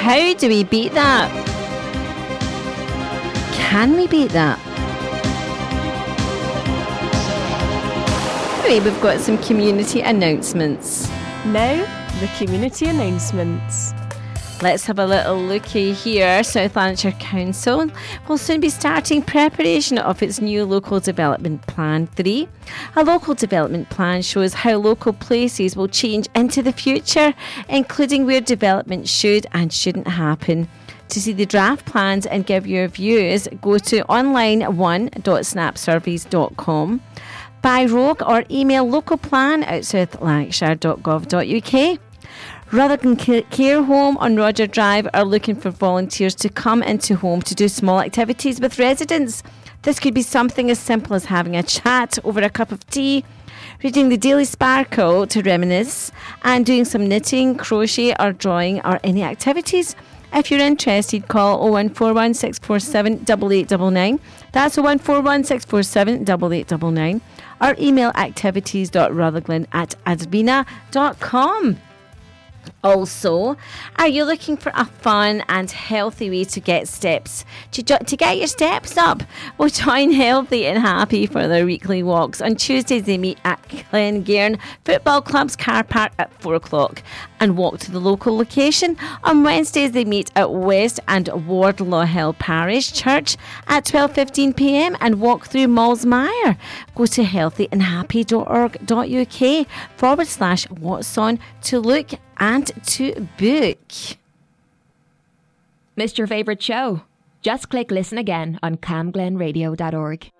How do we beat that? Can we beat that? Anyway, we've got some community announcements. Now, the community announcements. Let's have a little looky here. South Lanarkshire Council will soon be starting preparation of its new Local Development Plan 3. A local development plan shows how local places will change into the future, including where development should and shouldn't happen. To see the draft plans and give your views, go to online1.snapsurveys.com. Buy rogue or email localplan at southlanarkshire.gov.uk. Rutherglen Ca- Care Home on Roger Drive are looking for volunteers to come into home to do small activities with residents. This could be something as simple as having a chat over a cup of tea, reading the Daily Sparkle to reminisce, and doing some knitting, crochet, or drawing, or any activities. If you're interested, call 0141 647 8899. That's 0141 647 8899. Or email activities.rutherglen at advina.com. Also, are you looking for a fun and healthy way to get steps to, to get your steps up? Well, join Healthy and Happy for their weekly walks. On Tuesdays, they meet at Glencairn Football Club's car park at 4 o'clock and walk to the local location. On Wednesdays, they meet at West and Wardlaw Hill Parish Church at 12.15 pm and walk through Malls Mire. Go to healthyandhappy.org.uk forward slash what's on to look and to book. Missed your favourite show? Just click listen again on camglenradio.org.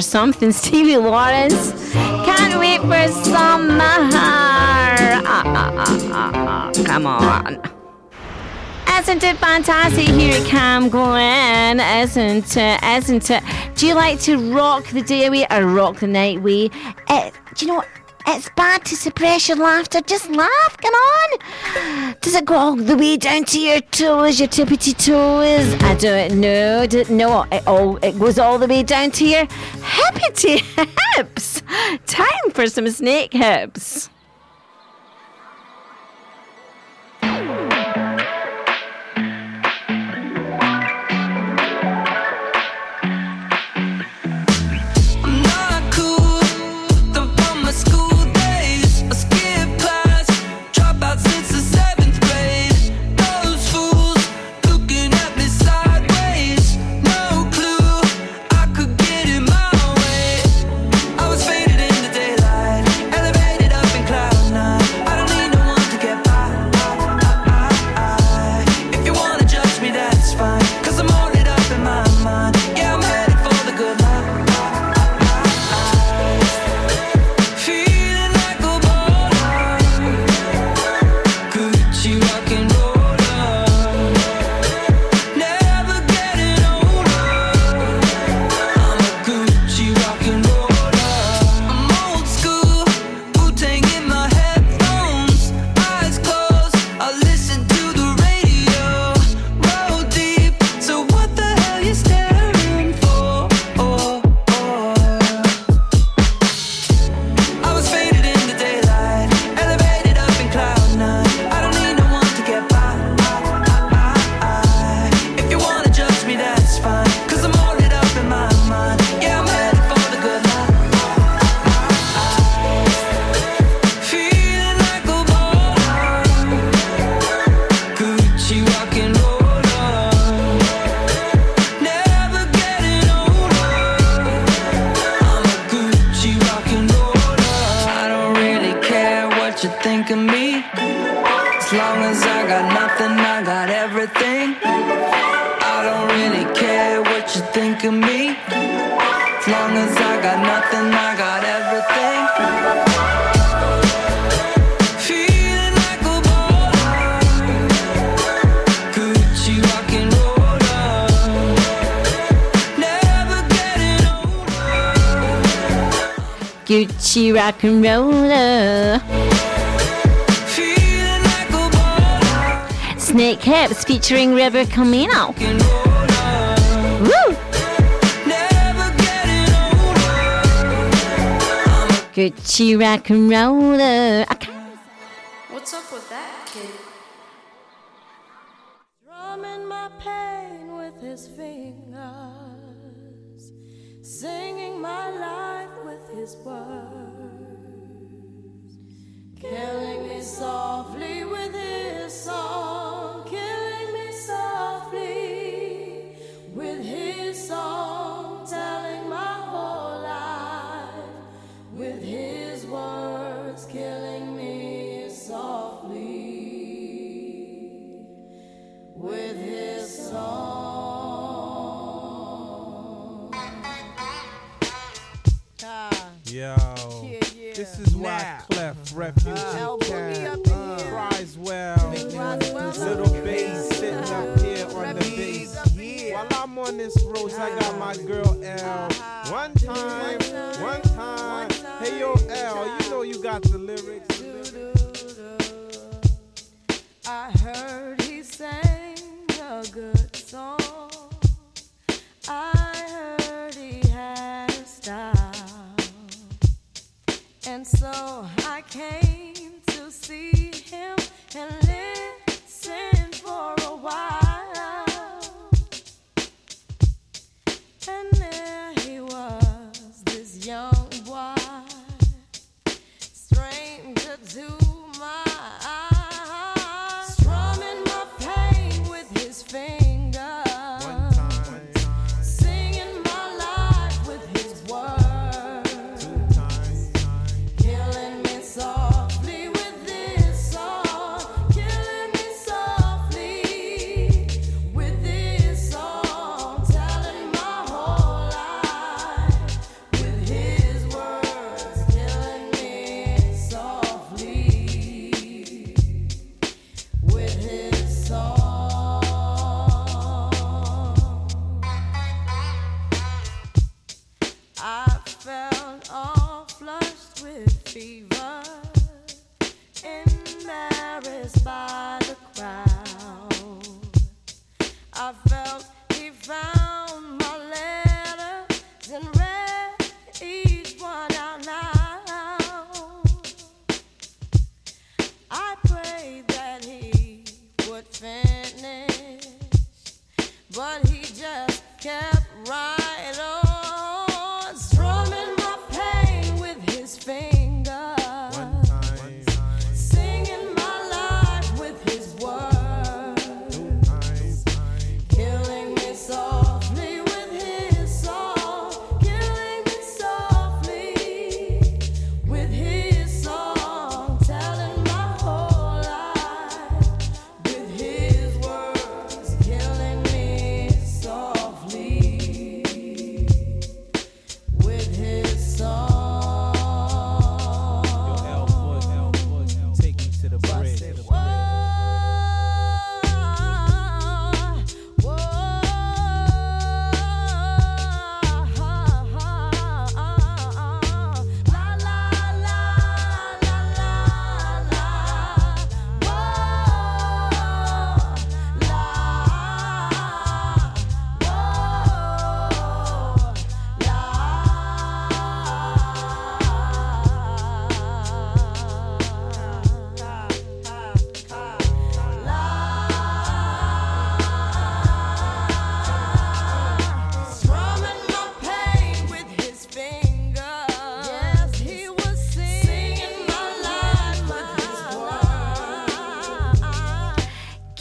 for something, Stevie Lawrence. Can't wait for summer. Ah, ah, ah. Come on. Isn't it fantastic here at Cam Glen? Isn't it? Isn't it? Do you like to rock the day away or rock the night away? It, do you know what? It's bad to suppress your laughter. Just laugh. Come on. Does it go all the way down to your toes, your tippity toes? I don't know. No, it, all, it goes all the way down to your hippity hips. Time for some snake hips. Weber Camino. Woo! Good rock and roller,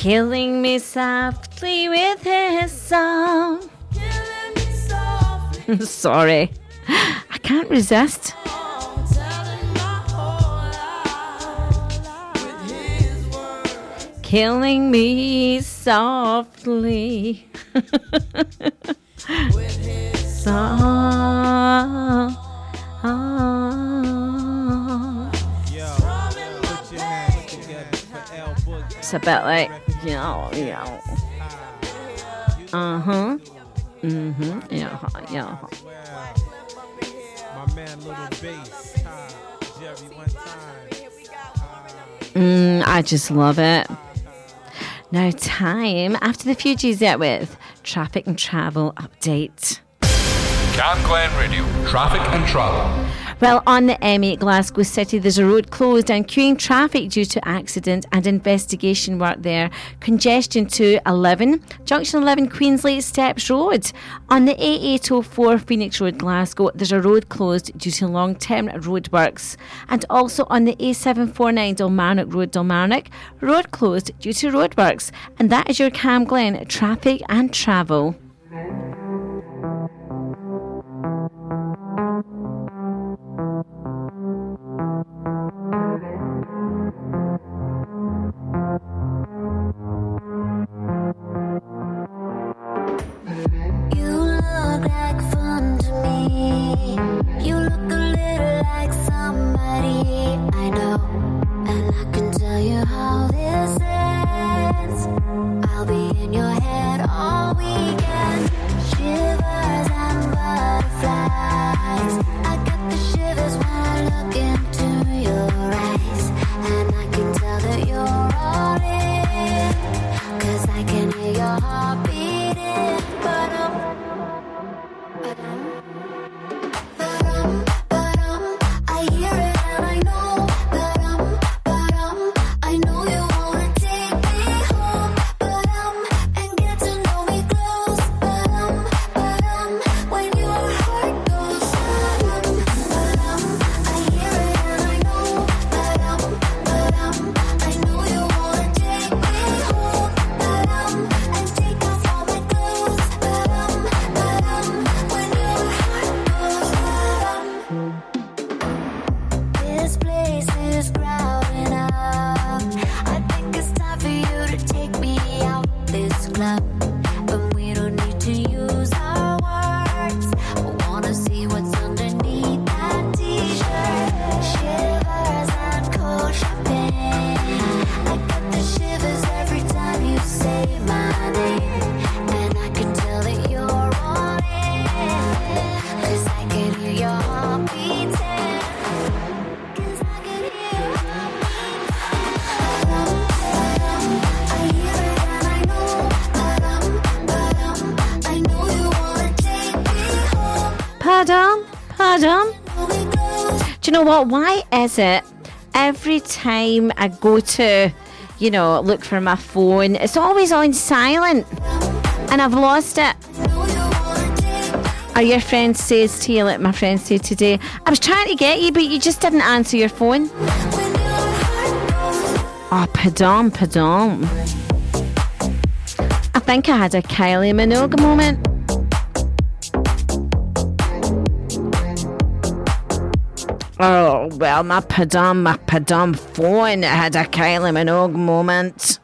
killing me softly with his song. Sorry, I can't resist. Killing me softly. just love it. Now, time after the Fugees it with traffic and travel update. Cam Glen Radio, traffic and travel. Well, on the M8 Glasgow City, there's a road closed and queuing traffic due to accident and investigation work there. Congestion to 11, Junction 11 Queenslie Stepps Road. On the A804 Phoenix Road, Glasgow, there's a road closed due to long term road works. And also on the A749 Dalmarnock Road, Dalmarnock, road closed due to road works. And that is your Cam Glen traffic and travel. What? Why is it every time I go to, you know, look for my phone, it's always on silent and I've lost it? Or your friend says to you, like my friend said today, I was trying to get you, but you just didn't answer your phone. Ah, oh, pardon, pardon. I think I had a Kylie Minogue moment. Oh, well, my padam, my padam phone had a Kylie Minogue moment.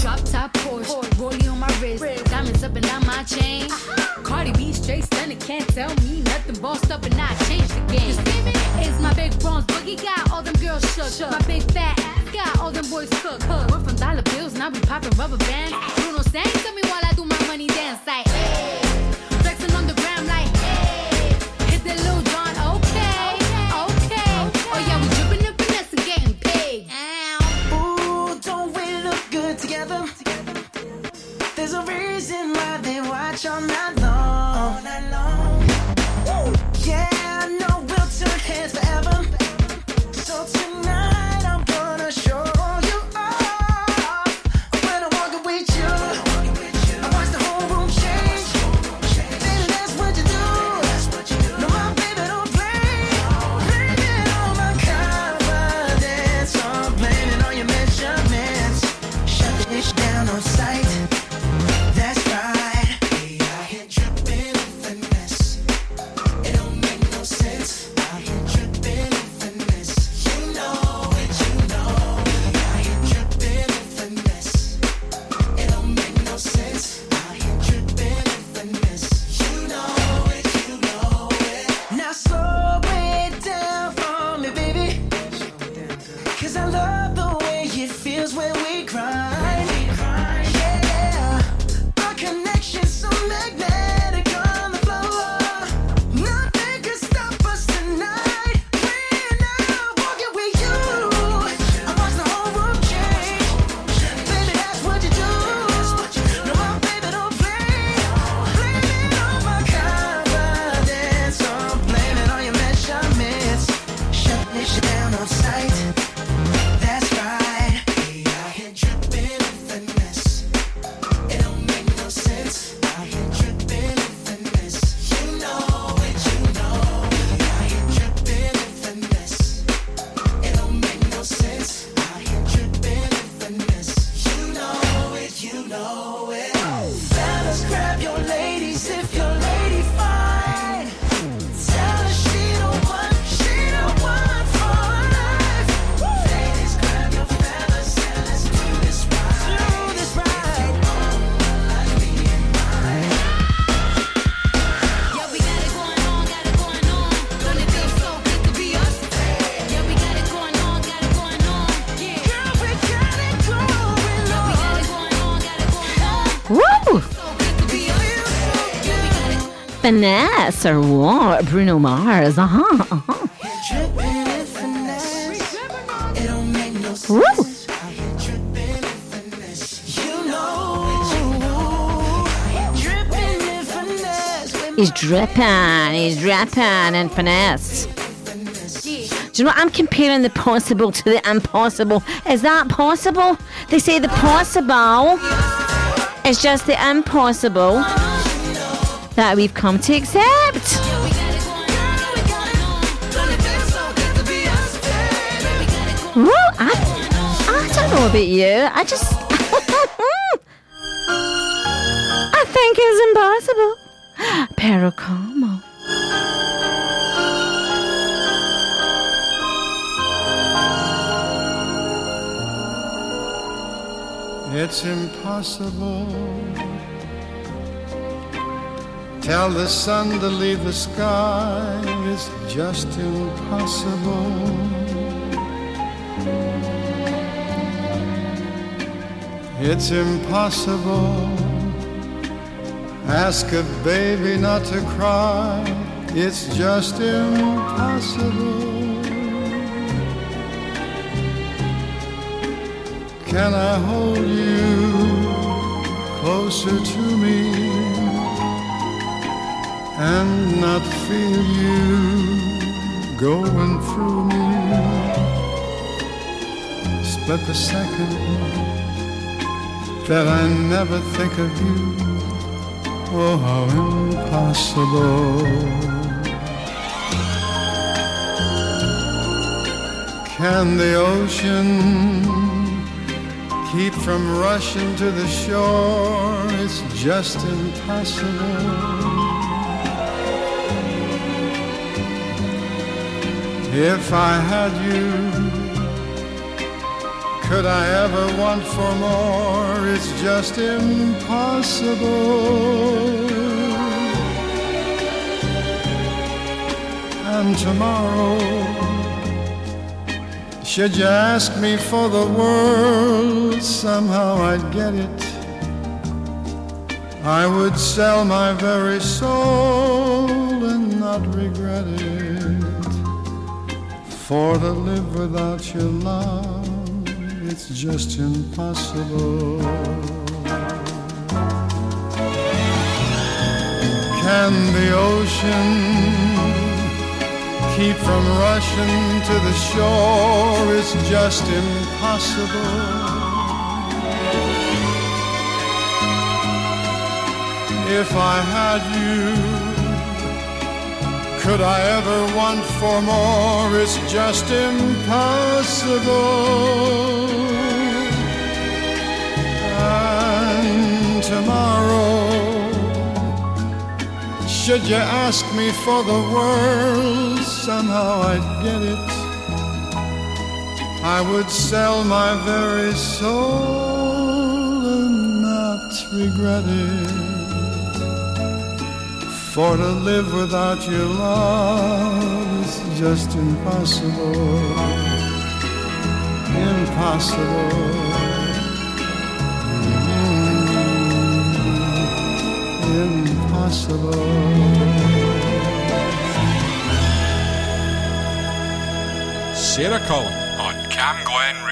Drop top Porsche, rollie on my wrist, diamonds up and down my chain. Cardi B straight stunning, can't tell me nothing. Bossed up and I changed the game. It's my big bronze boogie, got all them girls shook. My big fat ass got all them boys cooked. Went from dollar bills, now we popping rubber bands. Finesse or what? Bruno Mars. Uh huh. Uh huh. Woo! He's dripping, he's dripping and finesse. Do you know what? I'm comparing the possible to the impossible. Is that possible? They say the possible is just the impossible that we've come to accept. Well, I, I don't know about you. I just. I think it's impossible. Pero como? It's impossible. Tell the sun to leave the sky. It's just impossible. It's impossible. Ask a baby not to cry. It's just impossible. Can I hold you closer to me and not feel you going through me? Split the second that I never think of you. Oh, how impossible. Can the ocean keep from rushing to the shore. It's just impossible. If I had you, could I ever want for more? It's just impossible. And tomorrow, should you ask me for the world, somehow I'd get it. I would sell my very soul and not regret it. For to live without your love, it's just impossible. Can the ocean keep from rushing to the shore It's just impossible. If I had you, could I ever want for more? It's just impossible. And tomorrow, should you ask me for the world, somehow I'd get it. I would sell my very soul and not regret it. For to live without your love is just impossible. Impossible. Mm, impossible. Sarah Cullen on Cam Glen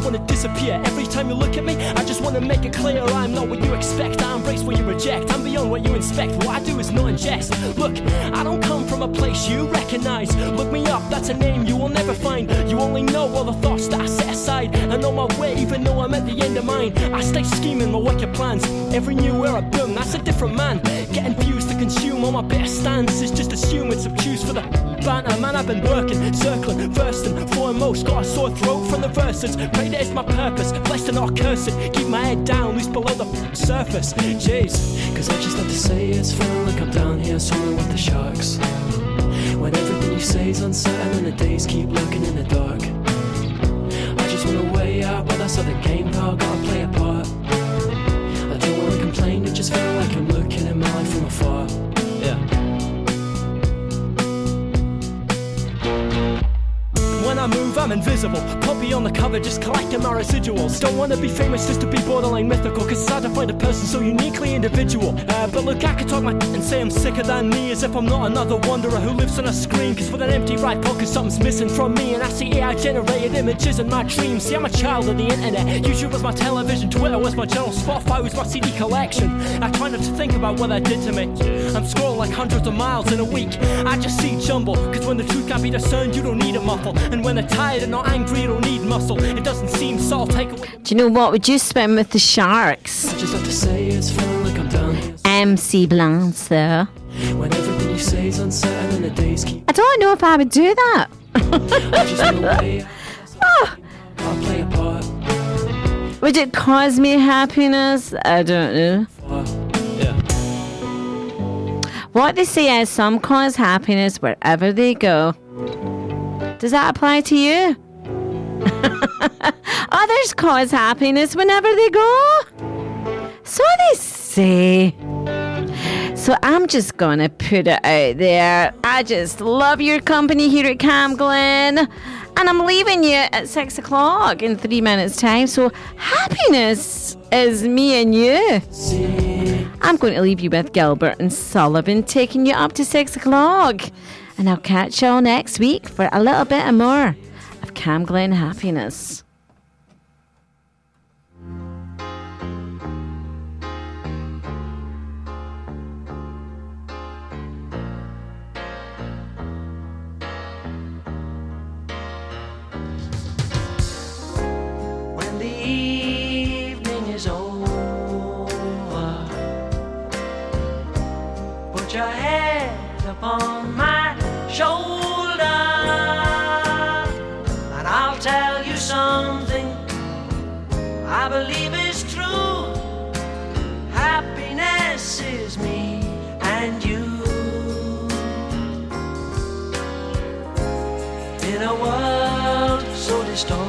just wanna disappear. Every time you look at me, I just wanna make it clear I'm not what you expect. I embrace what you reject. I'm beyond what you inspect. What I do is not ingest. Look, I don't come from a place you recognize. Look me up, that's a name you will never find. You only know all the thoughts that I set aside. I know my way, even though I'm at the end of mine, I stay scheming my wicked plans. Every new era, boom, that's a different man. Getting views to consume all my stance is just assume it's obtuse for the banter. Man, I've been working, circling, first and foremost. Got a sore throat from the verses. Pray that it's my purpose. Blessed and not cursed. Keep my head down, loose below the surface. Jeez. Cause I just have to say it's feeling like I'm down here swimming with the sharks. When everything you say is uncertain and the days keep lurking in the dark. I just wanna way out, but that's how the game go, gotta play a part. I don't wanna complain, it just feel like I'm looking at my life from afar. Yeah. I'm invisible. Poppy on the cover, just collecting my residuals. Don't wanna be famous just to be borderline mythical, cause it's hard to find a person so uniquely individual. Uh, but look, I could talk my and say I'm sicker than me, as if I'm not another wanderer who lives on a screen. Cause with an empty right pocket, something's missing from me. And I see AI generated images in my dreams. See, I'm a child of the internet. YouTube was my television, Twitter was my channel, Spotify was my CD collection. I try not to think about what that did to me. I'm scrolling like hundreds of miles in a week. I just see jumble, cause when the truth can't be discerned, you don't need a muffle. And when they're tired and not angry, you don't need muscle. It doesn't seem so, I'll take away. Do you know what? Would you swim with the sharks? I just have to say it's feeling like I'm done. MC Blanche there. When everything you say is uncertain and the days keep. I don't know if I would do that. I just know way. Oh, ah. I'll play a part. would it cause me happiness? I don't know. Yeah. What they say is some cause happiness wherever they go. Does that apply to you? Others cause happiness whenever they go. So they say. So I'm just gonna put it out there. I just love your company here at Cam Glen. And I'm leaving you at six o'clock in three minutes' time. So happiness is me and you. I'm going to leave you with Gilbert O'Sullivan taking you up to six o'clock. And I'll catch y'all next week for a little bit more of Cam Glen happiness. Upon my shoulder, and I'll tell you something I believe is true. Happiness is me and you. In a world so distorted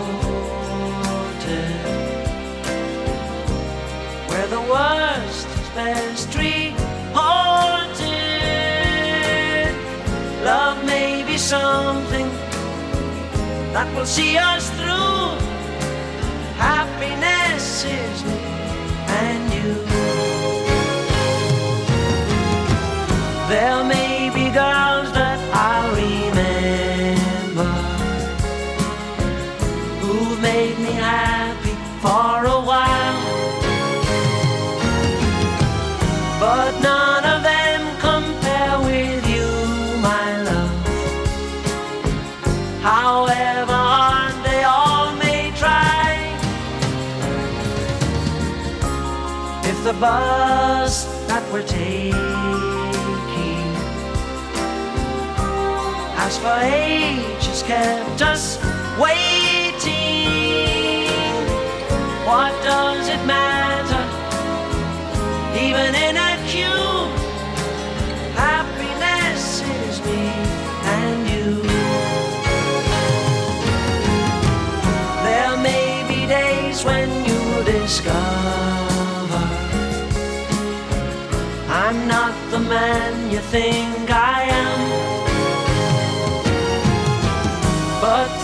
where the worst is best something that will see us through. Happiness is me and you. There may be girls that bus that we're taking has for ages kept us waiting, what does it matter? Even in a queue, happiness is me and you. There may be days when you discover I'm not the man you think I am. But